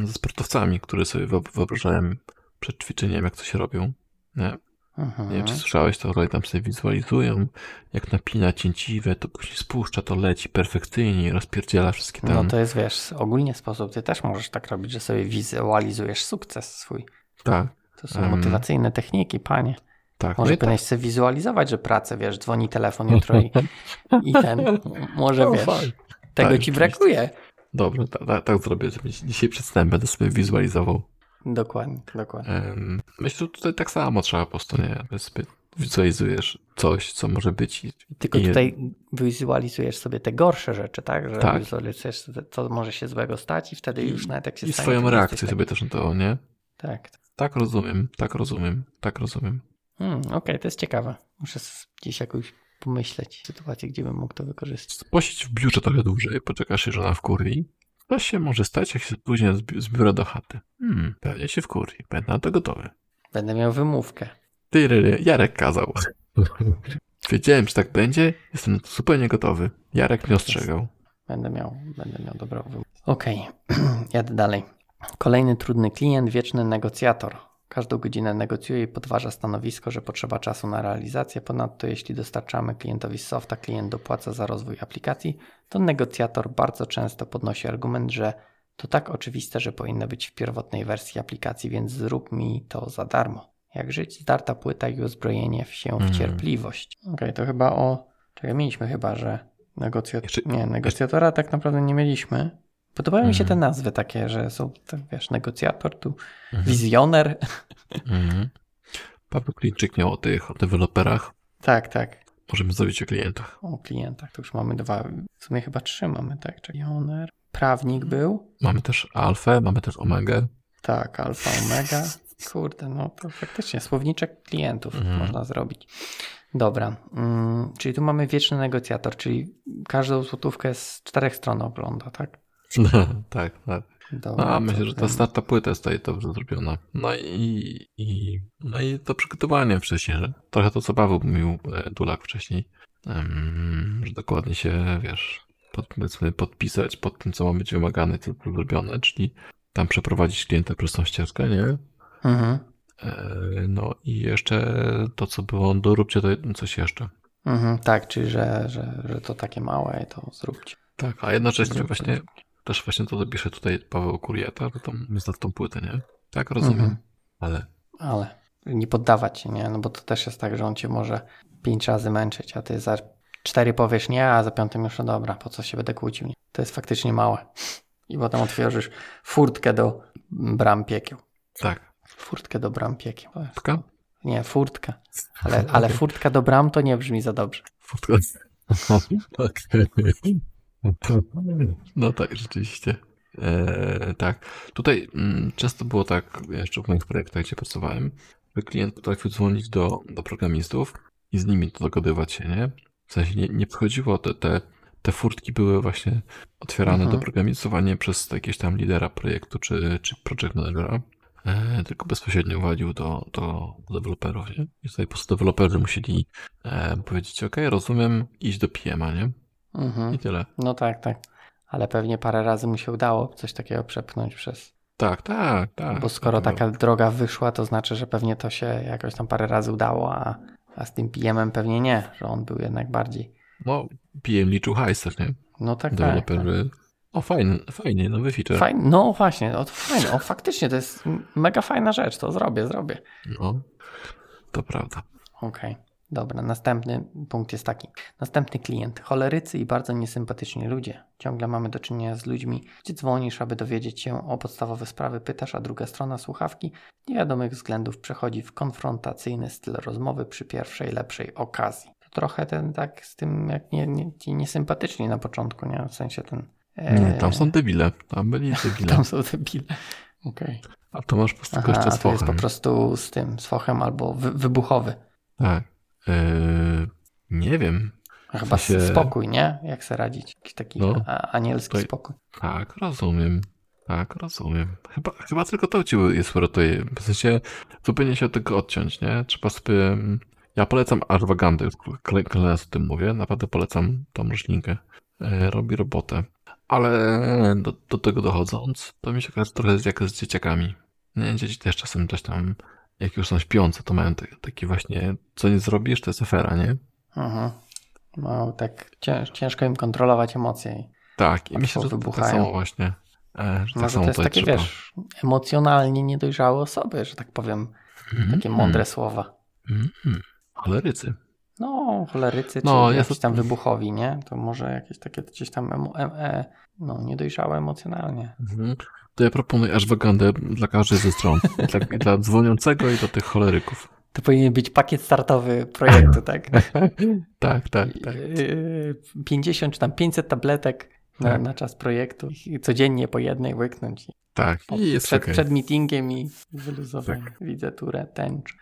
ze sportowcami, które sobie wyob- wyobrażałem przed ćwiczeniem, jak to się robią. Nie? Mhm. Nie wiem, czy słyszałeś, to rolę tam sobie wizualizują, jak napina cięciwe, to później spuszcza, to leci perfekcyjnie rozpierdziela wszystkie tam. No to jest, wiesz, ogólnie sposób, ty też możesz tak robić, że sobie wizualizujesz sukces swój. Tak, To są Em. motywacyjne techniki, panie. tak. Może no powinieneś sobie wizualizować, że pracę, wiesz, dzwoni telefon jutro i, i ten, <laughs> może O, wiesz, tego Tak, ci brakuje. Dobra, tak, tak, tak zrobię. Dzisiaj przedstawię, będę sobie wizualizował. Dokładnie, dokładnie. Myślę, że tutaj tak samo trzeba po prostu, nie? Że wizualizujesz coś, co może być i, Tylko i tutaj wizualizujesz sobie te gorsze rzeczy, tak? Że Tak. wizualizujesz, co może się złego stać i wtedy już nawet jak się i stanie, swoją to nie reakcję jesteś sobie też na to, nie? Tak. Tak rozumiem, tak rozumiem, tak rozumiem. Hmm, Okej, to jest ciekawe. Muszę gdzieś jakoś pomyśleć sytuację, gdzie bym mógł to wykorzystać. Posiedź w biurze trochę dłużej, poczekasz się żona w kurii. To się może stać, jak się później z, biura do chaty. Hmm, pewnie się w kurii. Będę na to gotowy. Będę miał wymówkę. Ty, Ryry, Jarek kazał. <laughs> Wiedziałem, że tak będzie. Jestem na to zupełnie gotowy. Jarek mnie ostrzegał. Będę miał, będę miał dobrą wymówkę. Okej, <clears throat> jadę dalej. Kolejny trudny klient, wieczny negocjator. Każdą godzinę negocjuje i podważa stanowisko, że potrzeba czasu na realizację. Ponadto, jeśli dostarczamy klientowi softa, klient dopłaca za rozwój aplikacji, to negocjator bardzo często podnosi argument, że to tak oczywiste, że powinno być w pierwotnej wersji aplikacji, więc zrób mi to za darmo. Jak żyć, zdarta płyta i uzbrojenie się w Mhm. cierpliwość. Okej, to chyba o. Czekaj, mieliśmy chyba, że negocjator. Jeszcze- Nie, negocjatora tak naprawdę nie mieliśmy. Podobają mi się te Mhm. nazwy takie, że są, tak, wiesz, negocjator, tu Mhm. wizjoner. Mhm. Paweł Klińczyk miał o tych o deweloperach. tak, tak. Możemy zrobić o klientach. O klientach to już mamy dwa, w sumie chyba trzy mamy, tak? Czyli Wizjoner. Prawnik był. Mamy też alfę, mamy też omegę. Tak, alfa, omega. Kurde, no to faktycznie słowniczek klientów Mhm. można zrobić. Dobra, mm, czyli tu mamy wieczny negocjator, czyli każdą złotówkę z czterech stron ogląda, tak? <laughs> tak, tak. Dobra, No, to myślę, że ta starta płyta jest tutaj dobrze zrobiona. No i, i, no i to przygotowanie wcześniej, że trochę to, co Paweł mówił e, Dulak wcześniej, że dokładnie się, wiesz, pod, powiedzmy podpisać pod tym, co ma być wymagane, co jest zrobione, czyli tam przeprowadzić klienta przez tą ścieżkę, nie? Mhm, E, No i jeszcze to, co było, doróbcie to coś jeszcze. mhm, tak, czyli że, że, że to takie małe, to zróbcie. Tak, a jednocześnie Zróbcie, właśnie. Też właśnie to, co pisze tutaj Paweł Kurieta, to tą, jest na tą płytę, nie? Tak, rozumiem, Mhm. ale Ale nie poddawać się, nie? No bo to też jest tak, że on cię może pięć razy męczyć, a ty za cztery powiesz nie, a za piątym już no dobra, po co się będę kłócił? Nie? To jest faktycznie małe. I potem otworzysz furtkę do bram piekieł. tak, Furtkę do bram piekieł. Furtka? Nie, furtka. Ale, ale furtka do bram to nie brzmi za dobrze. Furtka. <laughs> Okej. <laughs> No tak, rzeczywiście. E, tak. Tutaj mm, często było tak, jeszcze w moich projektach, gdzie pracowałem, że klient potrafił dzwonić do, do programistów i z nimi dogadywać się, nie? W sensie nie, nie przychodziło, te, te, te furtki były właśnie otwierane Mhm. do programistów, a nie przez jakiegoś tam lidera projektu czy, czy project managera, e, tylko bezpośrednio walił do, do deweloperów, nie? I tutaj po prostu deweloperzy musieli e, powiedzieć, ok, rozumiem, iść do PM-a, nie? Mhm. I tyle. No tak, tak. Ale pewnie parę razy mu się udało coś takiego przepchnąć przez. Tak, tak, tak. Bo skoro tak taka droga wyszła, to znaczy, że pewnie to się jakoś tam parę razy udało, a, a z tym PM-em pewnie nie, że on był jednak bardziej. No, PM liczył hajs też, nie? No tak, tak. tak. Deweloperzy. O, fajny, fajnie, nowy feature. Fajnie, no właśnie, o, to fajne. O, faktycznie to jest mega fajna rzecz, to zrobię, zrobię. No, to prawda. Okej, dobra, następny punkt jest taki. Następny klient. Cholerycy i bardzo niesympatyczni ludzie. Ciągle mamy do czynienia z ludźmi, gdzie dzwonisz, aby dowiedzieć się o podstawowe sprawy, pytasz, a druga strona słuchawki z niewiadomych względów przechodzi w konfrontacyjny styl rozmowy przy pierwszej, lepszej okazji. To trochę ten tak z tym, jak nie, nie, ci niesympatyczni na początku, nie? W sensie ten... Nie, e, tam są debile. Tam byli <laughs> debile. Tam są debile. Okej. A to masz po prostu Aha, gościa a z to jest po fochem. prostu z tym, z fochem albo wy, wybuchowy. Tak. Yy, nie wiem. Chyba sensie- spokój, nie? Jak sobie radzić? Jakiś taki No. anielski To- spokój. Tak, rozumiem. Tak, rozumiem. Chyba, chyba tylko to ci jest uratuje. W sensie zupełnie się od tego odciąć, nie? Trzeba sobie... mm, Ja polecam kolej- kolejny raz o tym mówię. Naprawdę polecam tą roślinkę. E, robi robotę. Ale do, do tego dochodząc, to mi się kojarzy trochę jak z dzieciakami. Nie, dzieci też czasem coś tam, jak już są śpiące, to mają te, taki właśnie, co nie zrobisz, to jest afera, nie? Mhm. No, tak cięż, ciężko im kontrolować emocje. Tak, i myślę, że to tak wybuchają. samo właśnie. E, że tak Może samo to jest takie, trzeba. wiesz, emocjonalnie niedojrzałe osoby, że tak powiem, takie Mm, mądre słowa. Mm, mm. Cholerycy. No, cholerycy, czy No, ja jakiś to- tam wybuchowi, nie? To może jakieś takie gdzieś tam emo, e, e, no, niedojrzałe emocjonalnie. Mhm. To ja proponuję Ashwagandę dla każdej ze stron. dla, <laughs> i dla dzwoniącego i dla tych choleryków. To powinien być pakiet startowy projektu, tak? <laughs> tak, tak, tak. Yy, 50 czy tam 500 tabletek na, Tak. na czas projektu i codziennie po jednej łyknąć. Tak, i jest przed, okej. przed meetingiem i wyluzowanie. Tak. Widzę turę tęcz.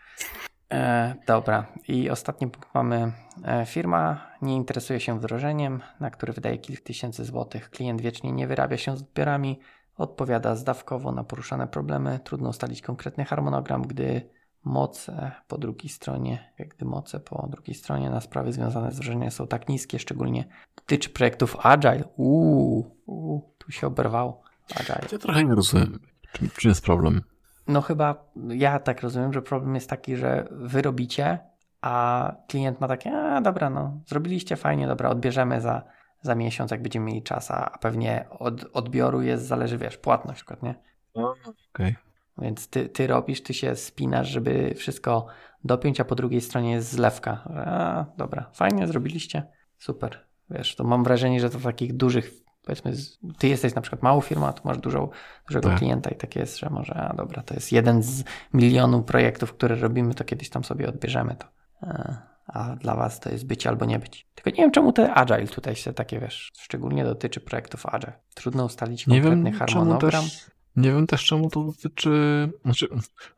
E, dobra. I ostatni punkt mamy. E, firma nie interesuje się wdrożeniem, na który wydaje kilka tysięcy złotych. Klient wiecznie nie wyrabia się z odbiorami, odpowiada zdawkowo na poruszane problemy. Trudno ustalić konkretny harmonogram, gdy moce po drugiej stronie, gdy moce po drugiej stronie na sprawy związane z wdrożeniem są tak niskie, szczególnie dotyczy projektów Agile. Uuu, uu, tu się oberwało. Agile. Ja trochę nie rozumiem, czym, czym jest problem. No chyba ja tak rozumiem, że problem jest taki, że wy robicie, a klient ma takie, a dobra, no zrobiliście fajnie, dobra, odbierzemy za, za miesiąc, jak będziemy mieli czas, a pewnie od odbioru jest, zależy, wiesz, płatność na przykład, nie? Okej. Okay. Więc ty, ty robisz, ty się spinasz, żeby wszystko dopiąć, a po drugiej stronie jest zlewka. A, dobra, fajnie zrobiliście, super. Wiesz, to mam wrażenie, że to w takich dużych, powiedzmy, ty jesteś na przykład małą firmą, a tu masz dużą, dużego tak. klienta i tak jest, że może, a dobra, to jest jeden z milionu projektów, które robimy, to kiedyś tam sobie odbierzemy to. A dla was to jest być albo nie być. Tylko nie wiem, czemu te Agile tutaj się takie, wiesz, szczególnie dotyczy projektów Agile. Trudno ustalić konkretny nie wiem, harmonogram. Też, nie wiem też, czemu to dotyczy. Znaczy,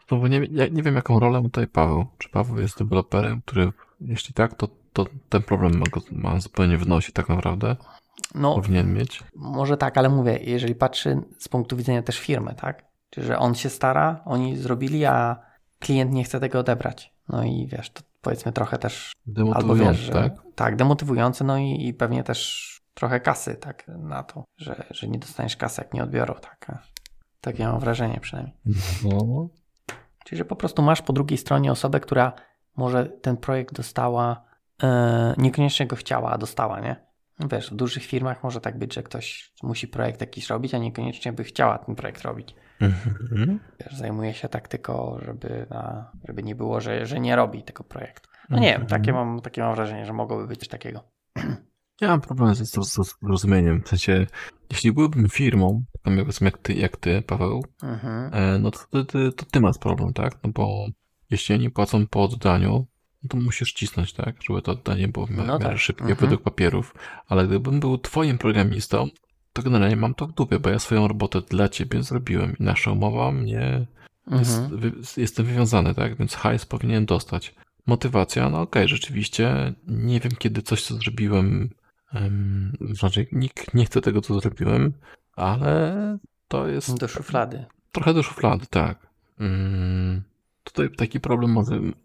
to nie, ja nie wiem, jaką rolę tutaj Paweł. Czy Paweł jest deweloperem, który, jeśli tak, to, to ten problem ma, go, ma zupełnie w nosie, tak naprawdę. No, powinien mieć. Może tak, ale mówię, jeżeli patrzy z punktu widzenia też firmy, tak? Czyli, że on się stara, oni zrobili, a klient nie chce tego odebrać. No i wiesz, to powiedzmy trochę też. Demotywujące, wiesz, że, tak? Tak, demotywujące, no i, i, pewnie też trochę kasy, tak, na to, że, że nie dostaniesz kasy, jak nie odbiorą, tak. Takie mam wrażenie przynajmniej. No. Czyli, że po prostu masz po drugiej stronie osobę, która może ten projekt dostała, yy, niekoniecznie go chciała, a dostała, nie? Wiesz, w dużych firmach może tak być, że ktoś musi projekt jakiś robić, a niekoniecznie by chciała ten projekt robić. Mhm. Zajmuje się tak tylko, żeby, na, żeby nie było, że, że nie robi tego projektu. No nie wiem, takie mam, takie mam wrażenie, że mogłoby być coś takiego. Ja mam problem z, z rozumieniem. W sensie, jeśli byłbym firmą, tam jak ty, jak ty Paweł, mhm. E, no to, ty, to ty masz problem, tak? No bo jeśli oni płacą po oddaniu, no to musisz cisnąć, tak? Żeby to oddanie było w miarę no tak. szybkie mhm. według papierów. Ale gdybym był twoim programistą, to generalnie mam to w dupie, bo ja swoją robotę dla ciebie zrobiłem i nasza umowa mnie mhm. jest, wy, jestem wywiązany, tak? Więc hajs powinien dostać. Motywacja, no okej, okay, rzeczywiście nie wiem, kiedy coś, co zrobiłem, um, znaczy nikt nie chce tego, co zrobiłem, ale to jest... Do szuflady. Trochę do szuflady, tak. Um, tutaj taki problem,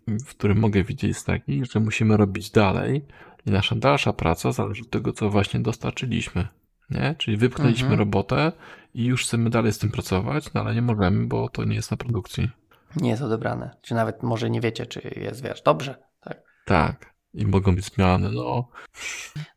w którym mogę widzieć jest taki, że musimy robić dalej i nasza dalsza praca zależy od tego, co właśnie dostarczyliśmy nie? Czyli wypchnęliśmy mhm. robotę i już chcemy dalej z tym pracować, no ale nie możemy, bo to nie jest na produkcji. Nie jest odebrane. Czy nawet może nie wiecie, czy jest, wiesz, dobrze, tak? Tak. I mogą być zmiany, no.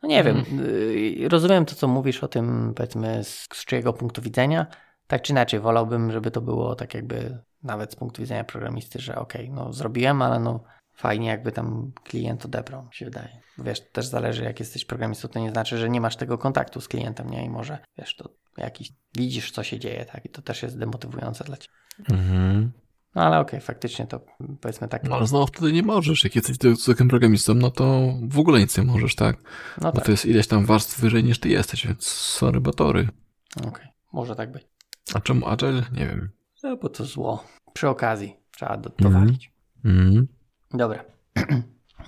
No nie wiem. Y, rozumiem to, co mówisz o tym, powiedzmy, z, z czyjego punktu widzenia. Tak czy inaczej, wolałbym, żeby to było tak jakby nawet z punktu widzenia programisty, że okej, okay, no zrobiłem, ale no fajnie jakby tam klient odebrał, mi się wydaje. Wiesz, też zależy jak jesteś programistą, to nie znaczy, że nie masz tego kontaktu z klientem, nie? I może, wiesz, to jakiś, widzisz co się dzieje, tak? I to też jest demotywujące dla ciebie. Mhm. No ale okej, okay, faktycznie to powiedzmy tak. No ale znowu wtedy nie możesz. Jak jesteś takim programistą, no to w ogóle nic nie możesz, tak? No Bo tak. to jest ileś tam warstw wyżej niż ty jesteś, więc sorry, batory. Okej, okay. może tak być. A czemu Agile? Nie wiem. No bo to zło. Przy okazji trzeba dowalić. Mhm. Mm Dobra. <clears throat>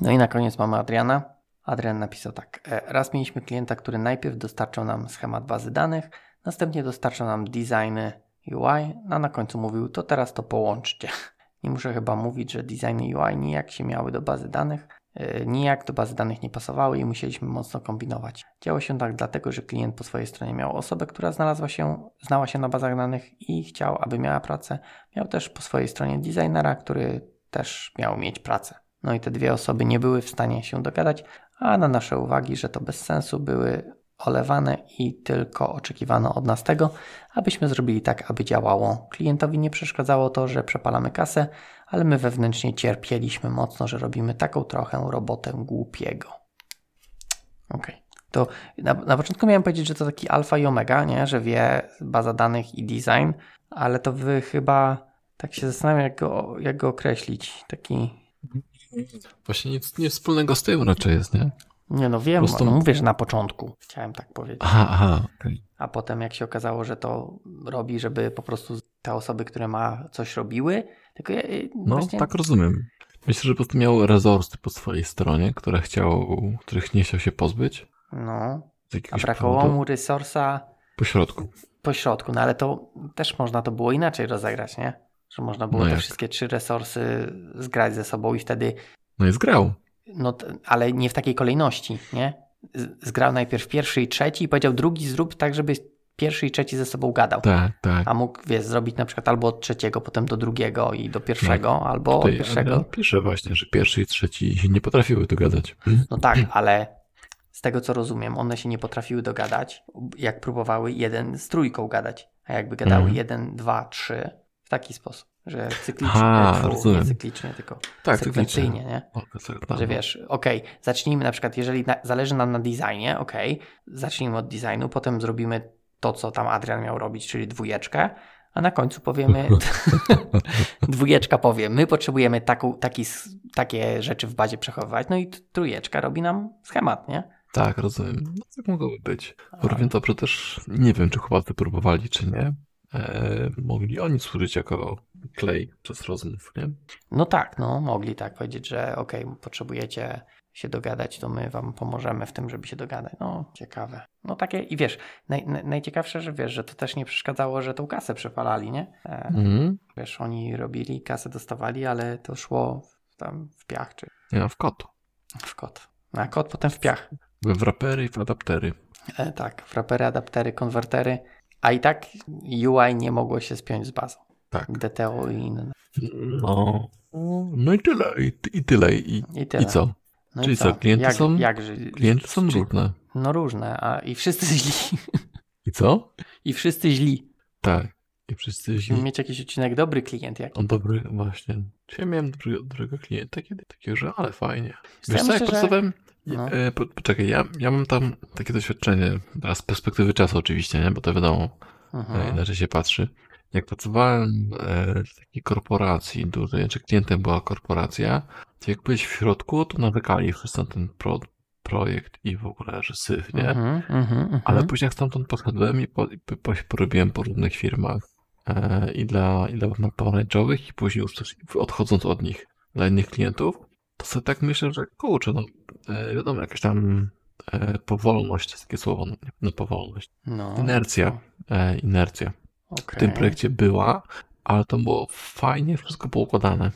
No i na koniec mamy Adriana. Adrian napisał tak. E, raz mieliśmy klienta, który najpierw dostarczał nam schemat bazy danych, następnie dostarczał nam designy UI, a na końcu mówił, to teraz to połączcie. <laughs> Nie muszę chyba mówić, że designy UI nijak się miały do bazy danych, e, nijak do bazy danych nie pasowały i musieliśmy mocno kombinować. Działo się tak dlatego, że klient po swojej stronie miał osobę, która znalazła się, znała się na bazach danych i chciał, aby miała pracę. Miał też po swojej stronie designera, który też miał mieć pracę. No i te dwie osoby nie były w stanie się dogadać, a na nasze uwagi, że to bez sensu, były olewane i tylko oczekiwano od nas tego, abyśmy zrobili tak, aby działało. Klientowi nie przeszkadzało to, że przepalamy kasę, ale my wewnętrznie cierpieliśmy mocno, że robimy taką trochę robotę głupiego. Ok. To na, na początku miałem powiedzieć, że to taki alfa i omega, nie? że wie baza danych i design, ale to wy chyba tak się zastanawiam, jak go, jak go określić. Taki. Właśnie nic, nic wspólnego z tym raczej jest, nie? Nie, no wiem, no mówię, że na początku chciałem tak powiedzieć. Aha, aha, okay. A potem jak się okazało, że to robi, żeby po prostu te osoby, które ma coś robiły, tylko ja, No, właśnie... tak rozumiem. Myślę, że po prostu miał rezorsy po swojej stronie, które chciał, których nie chciał się pozbyć. No. A brakowało powodu. mu Po środku. po środku, no ale to też można to było inaczej rozegrać, nie? Że można było No te wszystkie trzy resursy zgrać ze sobą i wtedy, No i zgrał. no ale nie w takiej kolejności, nie? Zgrał najpierw pierwszy i trzeci i powiedział drugi zrób tak, żeby pierwszy i trzeci ze sobą gadał. Tak, tak. A mógł, wiesz, zrobić na przykład albo od trzeciego, potem do drugiego i do pierwszego, albo od No, Tutaj pierwszego. Adrian pisze właśnie, że pierwszy i trzeci nie potrafiły dogadać. <clears throat> No tak, ale z tego co rozumiem, one się nie potrafiły dogadać, jak próbowały jeden z trójką gadać, a jakby gadały Mhm. jeden, dwa, trzy w taki sposób, że cyklicznie, Aha, fu, rozumiem. nie cyklicznie, tylko Tak, sekwencyjnie, nie? O, tak, tak, Że wiesz, okej, zacznijmy na przykład, jeżeli na, zależy nam na designie, okej, zacznijmy od designu, potem zrobimy to, co tam Adrian miał robić, czyli dwójeczkę, a na końcu powiemy, <laughs> dwójeczka powie, my potrzebujemy taką, taki, takie rzeczy w bazie przechowywać, no i trójeczka robi nam schemat, nie? Tak, rozumiem. No tak mogłoby być. Równie dobrze też nie wiem, czy chłopacy próbowali, czy nie. E, mogli oni służyć jako klej przez rozmów, nie? No tak, no mogli tak powiedzieć, że okej, potrzebujecie się dogadać, to my wam pomożemy w tym, żeby się dogadać. No, ciekawe. No takie i wiesz, naj, naj, najciekawsze, że wiesz, że to też nie przeszkadzało, że tą kasę przepalali, nie? E, Mhm. Wiesz, oni robili, kasę dostawali, ale to szło w, tam w piach czy Nie w kotu. w kod. No, A kod potem w piach. W rapery i w adaptery. E, tak, w rapery, adaptery, konwertery, a i tak UI nie mogło się spiąć z bazą. Tak. DTO i inne. No. No i tyle, i, i tyle. I, I tyle. i co? No i Czyli co, klienty jak, są- Jak, Klienty są czy- różne. No różne, a i wszyscy źli. I co? I wszyscy źli. Tak. I wszyscy Musimy źli. mieć jakiś odcinek dobry klient jak. O dobry, właśnie. Czy ja miałem dobrego, dobrego klienta kiedy? Takiego, że ale fajnie. Ja Wiesz co, jak myślę, że- pracowałem... No. E, po, poczekaj, ja, ja mam tam takie doświadczenie, z perspektywy czasu oczywiście, nie? Bo to wiadomo, e, Mhm. inaczej się patrzy. Jak pracowałem e, w takiej korporacji dużej, czy klientem była korporacja, to jak byłeś w środku, to narzekali wszyscy na ten pro, projekt i w ogóle, że syf, nie? Mhm, mhm, mhm. Ale później jak stamtąd poszedłem i, po, i po, porobiłem po różnych firmach e, i dla, i dla pomarańczowych i później już też odchodząc od nich dla innych klientów, to sobie tak myślę, że kurczę, no e, wiadomo, jakaś tam e, powolność, to jest takie słowo, no, no powolność, no, inercja, e, inercja w okej. tym projekcie była, ale to było fajnie, wszystko poukładane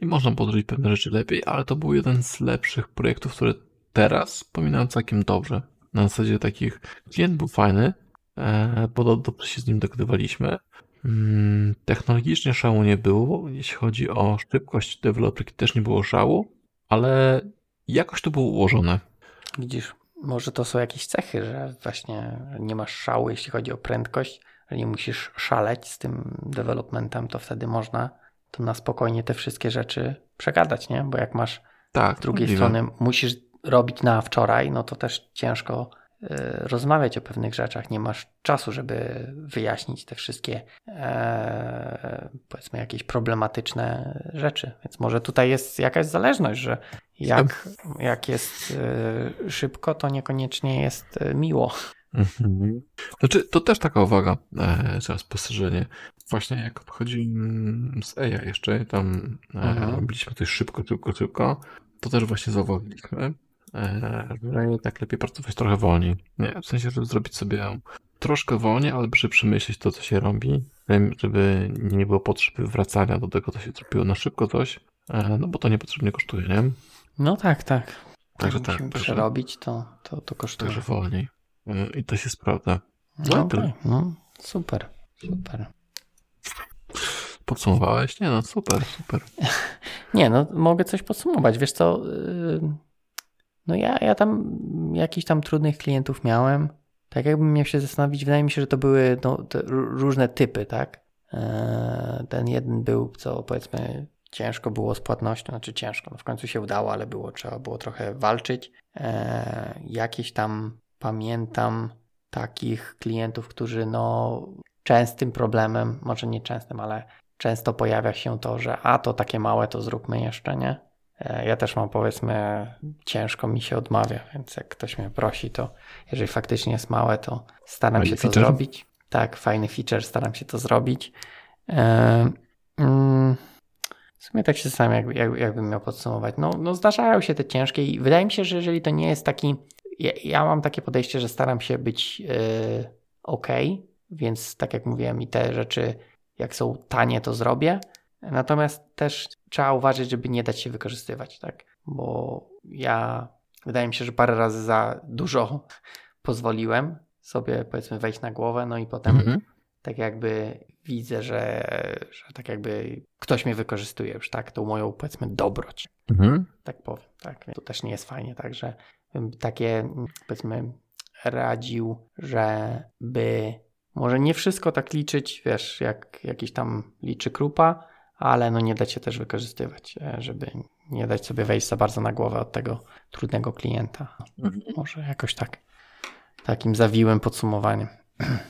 i można było zrobić pewne rzeczy lepiej, ale to był jeden z lepszych projektów, które teraz wspominam całkiem dobrze. Na zasadzie takich, klient był fajny, bo do- dobrze się z nim dogadywaliśmy. Mm, Technologicznie szału nie było, jeśli chodzi o szybkość deweloperki też nie było szału, ale jakoś to było ułożone. Widzisz, może to są jakieś cechy, że właśnie nie masz szału, jeśli chodzi o prędkość, że nie musisz szaleć z tym developmentem, to wtedy można to na spokojnie te wszystkie rzeczy przegadać, nie? Bo jak masz Tak, z drugiej możliwe. strony musisz robić na wczoraj, no to też ciężko rozmawiać o pewnych rzeczach. Nie masz czasu, żeby wyjaśnić te wszystkie e, powiedzmy jakieś problematyczne rzeczy. Więc może tutaj jest jakaś zależność, że jak, <laughs> jak jest y, szybko, to niekoniecznie jest miło. Mhm. Znaczy, to też taka uwaga, e, teraz spostrzeżenie. Właśnie jak odchodziłem z EJA jeszcze, tam e, Mhm. robiliśmy coś szybko, szybko, szybko, to też właśnie zauważyliśmy, e, że jednak lepiej pracować trochę wolniej. Nie, w sensie, żeby zrobić sobie troszkę wolniej, ale żeby przemyśleć to, co się robi, żeby nie było potrzeby wracania do tego, co się zrobiło na szybko coś, e, no bo to niepotrzebnie kosztuje, nie? No tak, tak. Także tak, musimy także- przerobić, to, to, to kosztuje. Także wolniej. E, I to się sprawdza. No, No, okej, no, super, super. Podsumowałeś? Nie no, super, super. <laughs> Nie, no mogę coś podsumować. Wiesz co, yy, no ja, ja tam jakichś tam trudnych klientów miałem. Tak jakbym miał się zastanowić, wydaje mi się, że to były no, różne typy, tak? Eee, Ten jeden był, co powiedzmy ciężko było z płatnością, znaczy ciężko, no w końcu się udało, ale było, trzeba było trochę walczyć. Eee, Jakieś tam pamiętam takich klientów, którzy no częstym problemem, może nie częstym, ale często pojawia się to, że a to takie małe, to zróbmy jeszcze, nie? E, Ja też mam powiedzmy, ciężko mi się odmawia, więc jak ktoś mnie prosi, to jeżeli faktycznie jest małe, to staram Fajny się to feature. W sumie tak się zastanawiam, jak, jak, jakbym miał podsumować. No, no zdarzają się te ciężkie i wydaje mi się, że jeżeli to nie jest taki... Ja, ja mam takie podejście, że staram się być yy, ok, więc tak jak mówiłem i te rzeczy, jak są tanie, to zrobię. Natomiast też trzeba uważać, żeby nie dać się wykorzystywać, tak? Bo ja wydaje mi się, że parę razy za dużo <laughs> pozwoliłem sobie powiedzmy wejść na głowę, no i potem Mhm. tak jakby widzę, że, że tak jakby ktoś mnie wykorzystuje już, tak? Tą moją powiedzmy dobroć, Mhm. tak powiem, tak? To też nie jest fajnie, także bym takie mm, powiedzmy radził, żeby może nie wszystko tak liczyć, wiesz, jak jakiś tam liczy krupa, ale no nie dać się też wykorzystywać, e, żeby nie dać sobie wejść za bardzo na głowę od tego trudnego klienta. Mhm. Może jakoś tak, takim zawiłym podsumowaniem.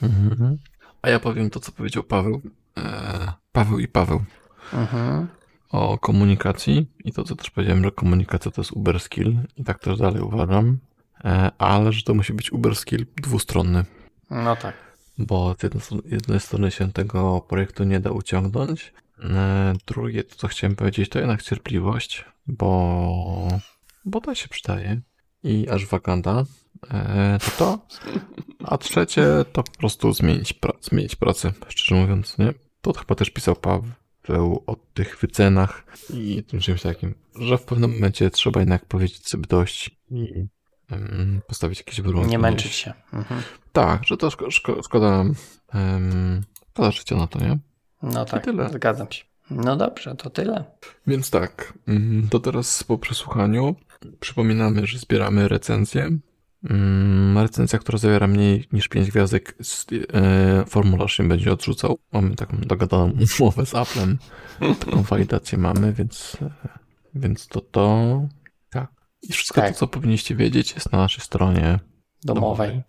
Mhm. A ja powiem to, co powiedział Paweł. E, Paweł i Paweł. Mhm. o komunikacji i to, co też powiedziałem, że komunikacja to jest uber skill i tak też dalej uważam, e, ale że to musi być uber skill dwustronny, No tak. bo z jednej, strony- się tego projektu nie da uciągnąć, drugie, to co chciałem powiedzieć, to jednak cierpliwość, bo, bo to się przydaje i aż wakanda, e, to to, a trzecie to po prostu zmienić, pra- zmienić pracę, szczerze mówiąc, nie? To chyba też pisał Paweł o tych wycenach i tym czymś takim, że w pewnym momencie trzeba jednak powiedzieć sobie dość i em, postawić jakieś warunki. Nie męczyć się. Mhm. Tak, że to szko- szko- szkoda, um, szkoda życia na to, nie? No tak, tyle. zgadzam się. No dobrze, to tyle. Więc tak, mm, to teraz po przesłuchaniu przypominamy, że zbieramy recenzję. Mm, Recenzja, która zawiera mniej niż 5 gwiazdek, e, formularz się będzie odrzucał. Mamy taką dogadaną <laughs> umowę z Applem. Taką <laughs> walidację mamy, więc, e, więc to to. Tak. I wszystko Tak. to, co powinniście wiedzieć, jest na naszej stronie. Domowej. Domowej.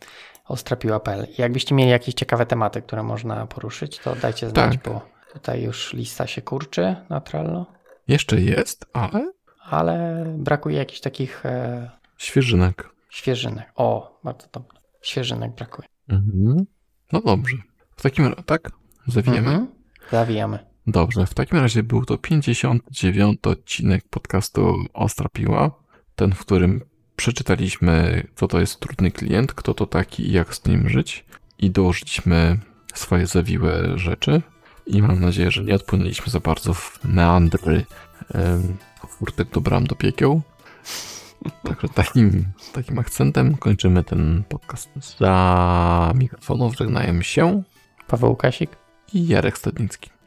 Ostrapiła.pl. Jakbyście mieli jakieś ciekawe tematy, które można poruszyć, to dajcie znać, Tak. bo tutaj już lista się kurczy na Trello, Jeszcze jest, ale ale brakuje jakichś takich e, świeżynek. świeżynek. O, bardzo dobrze. Świeżynek brakuje. Mhm. No dobrze. W takim razie, tak? Zawijemy. Mhm. Zawijamy. Dobrze, w takim razie był to 59 odcinek podcastu Ostra Piła. Ten, w którym przeczytaliśmy, co to jest trudny klient, kto to taki i jak z nim żyć. I dołożyliśmy swoje zawiłe rzeczy. I mam nadzieję, że nie odpłynęliśmy za bardzo w meandry em, furtek do bram do piekieł. Także takim, takim akcentem kończymy ten podcast. Za mikrofonów żegnają się Paweł Kasik. i Jarek Stadnicki.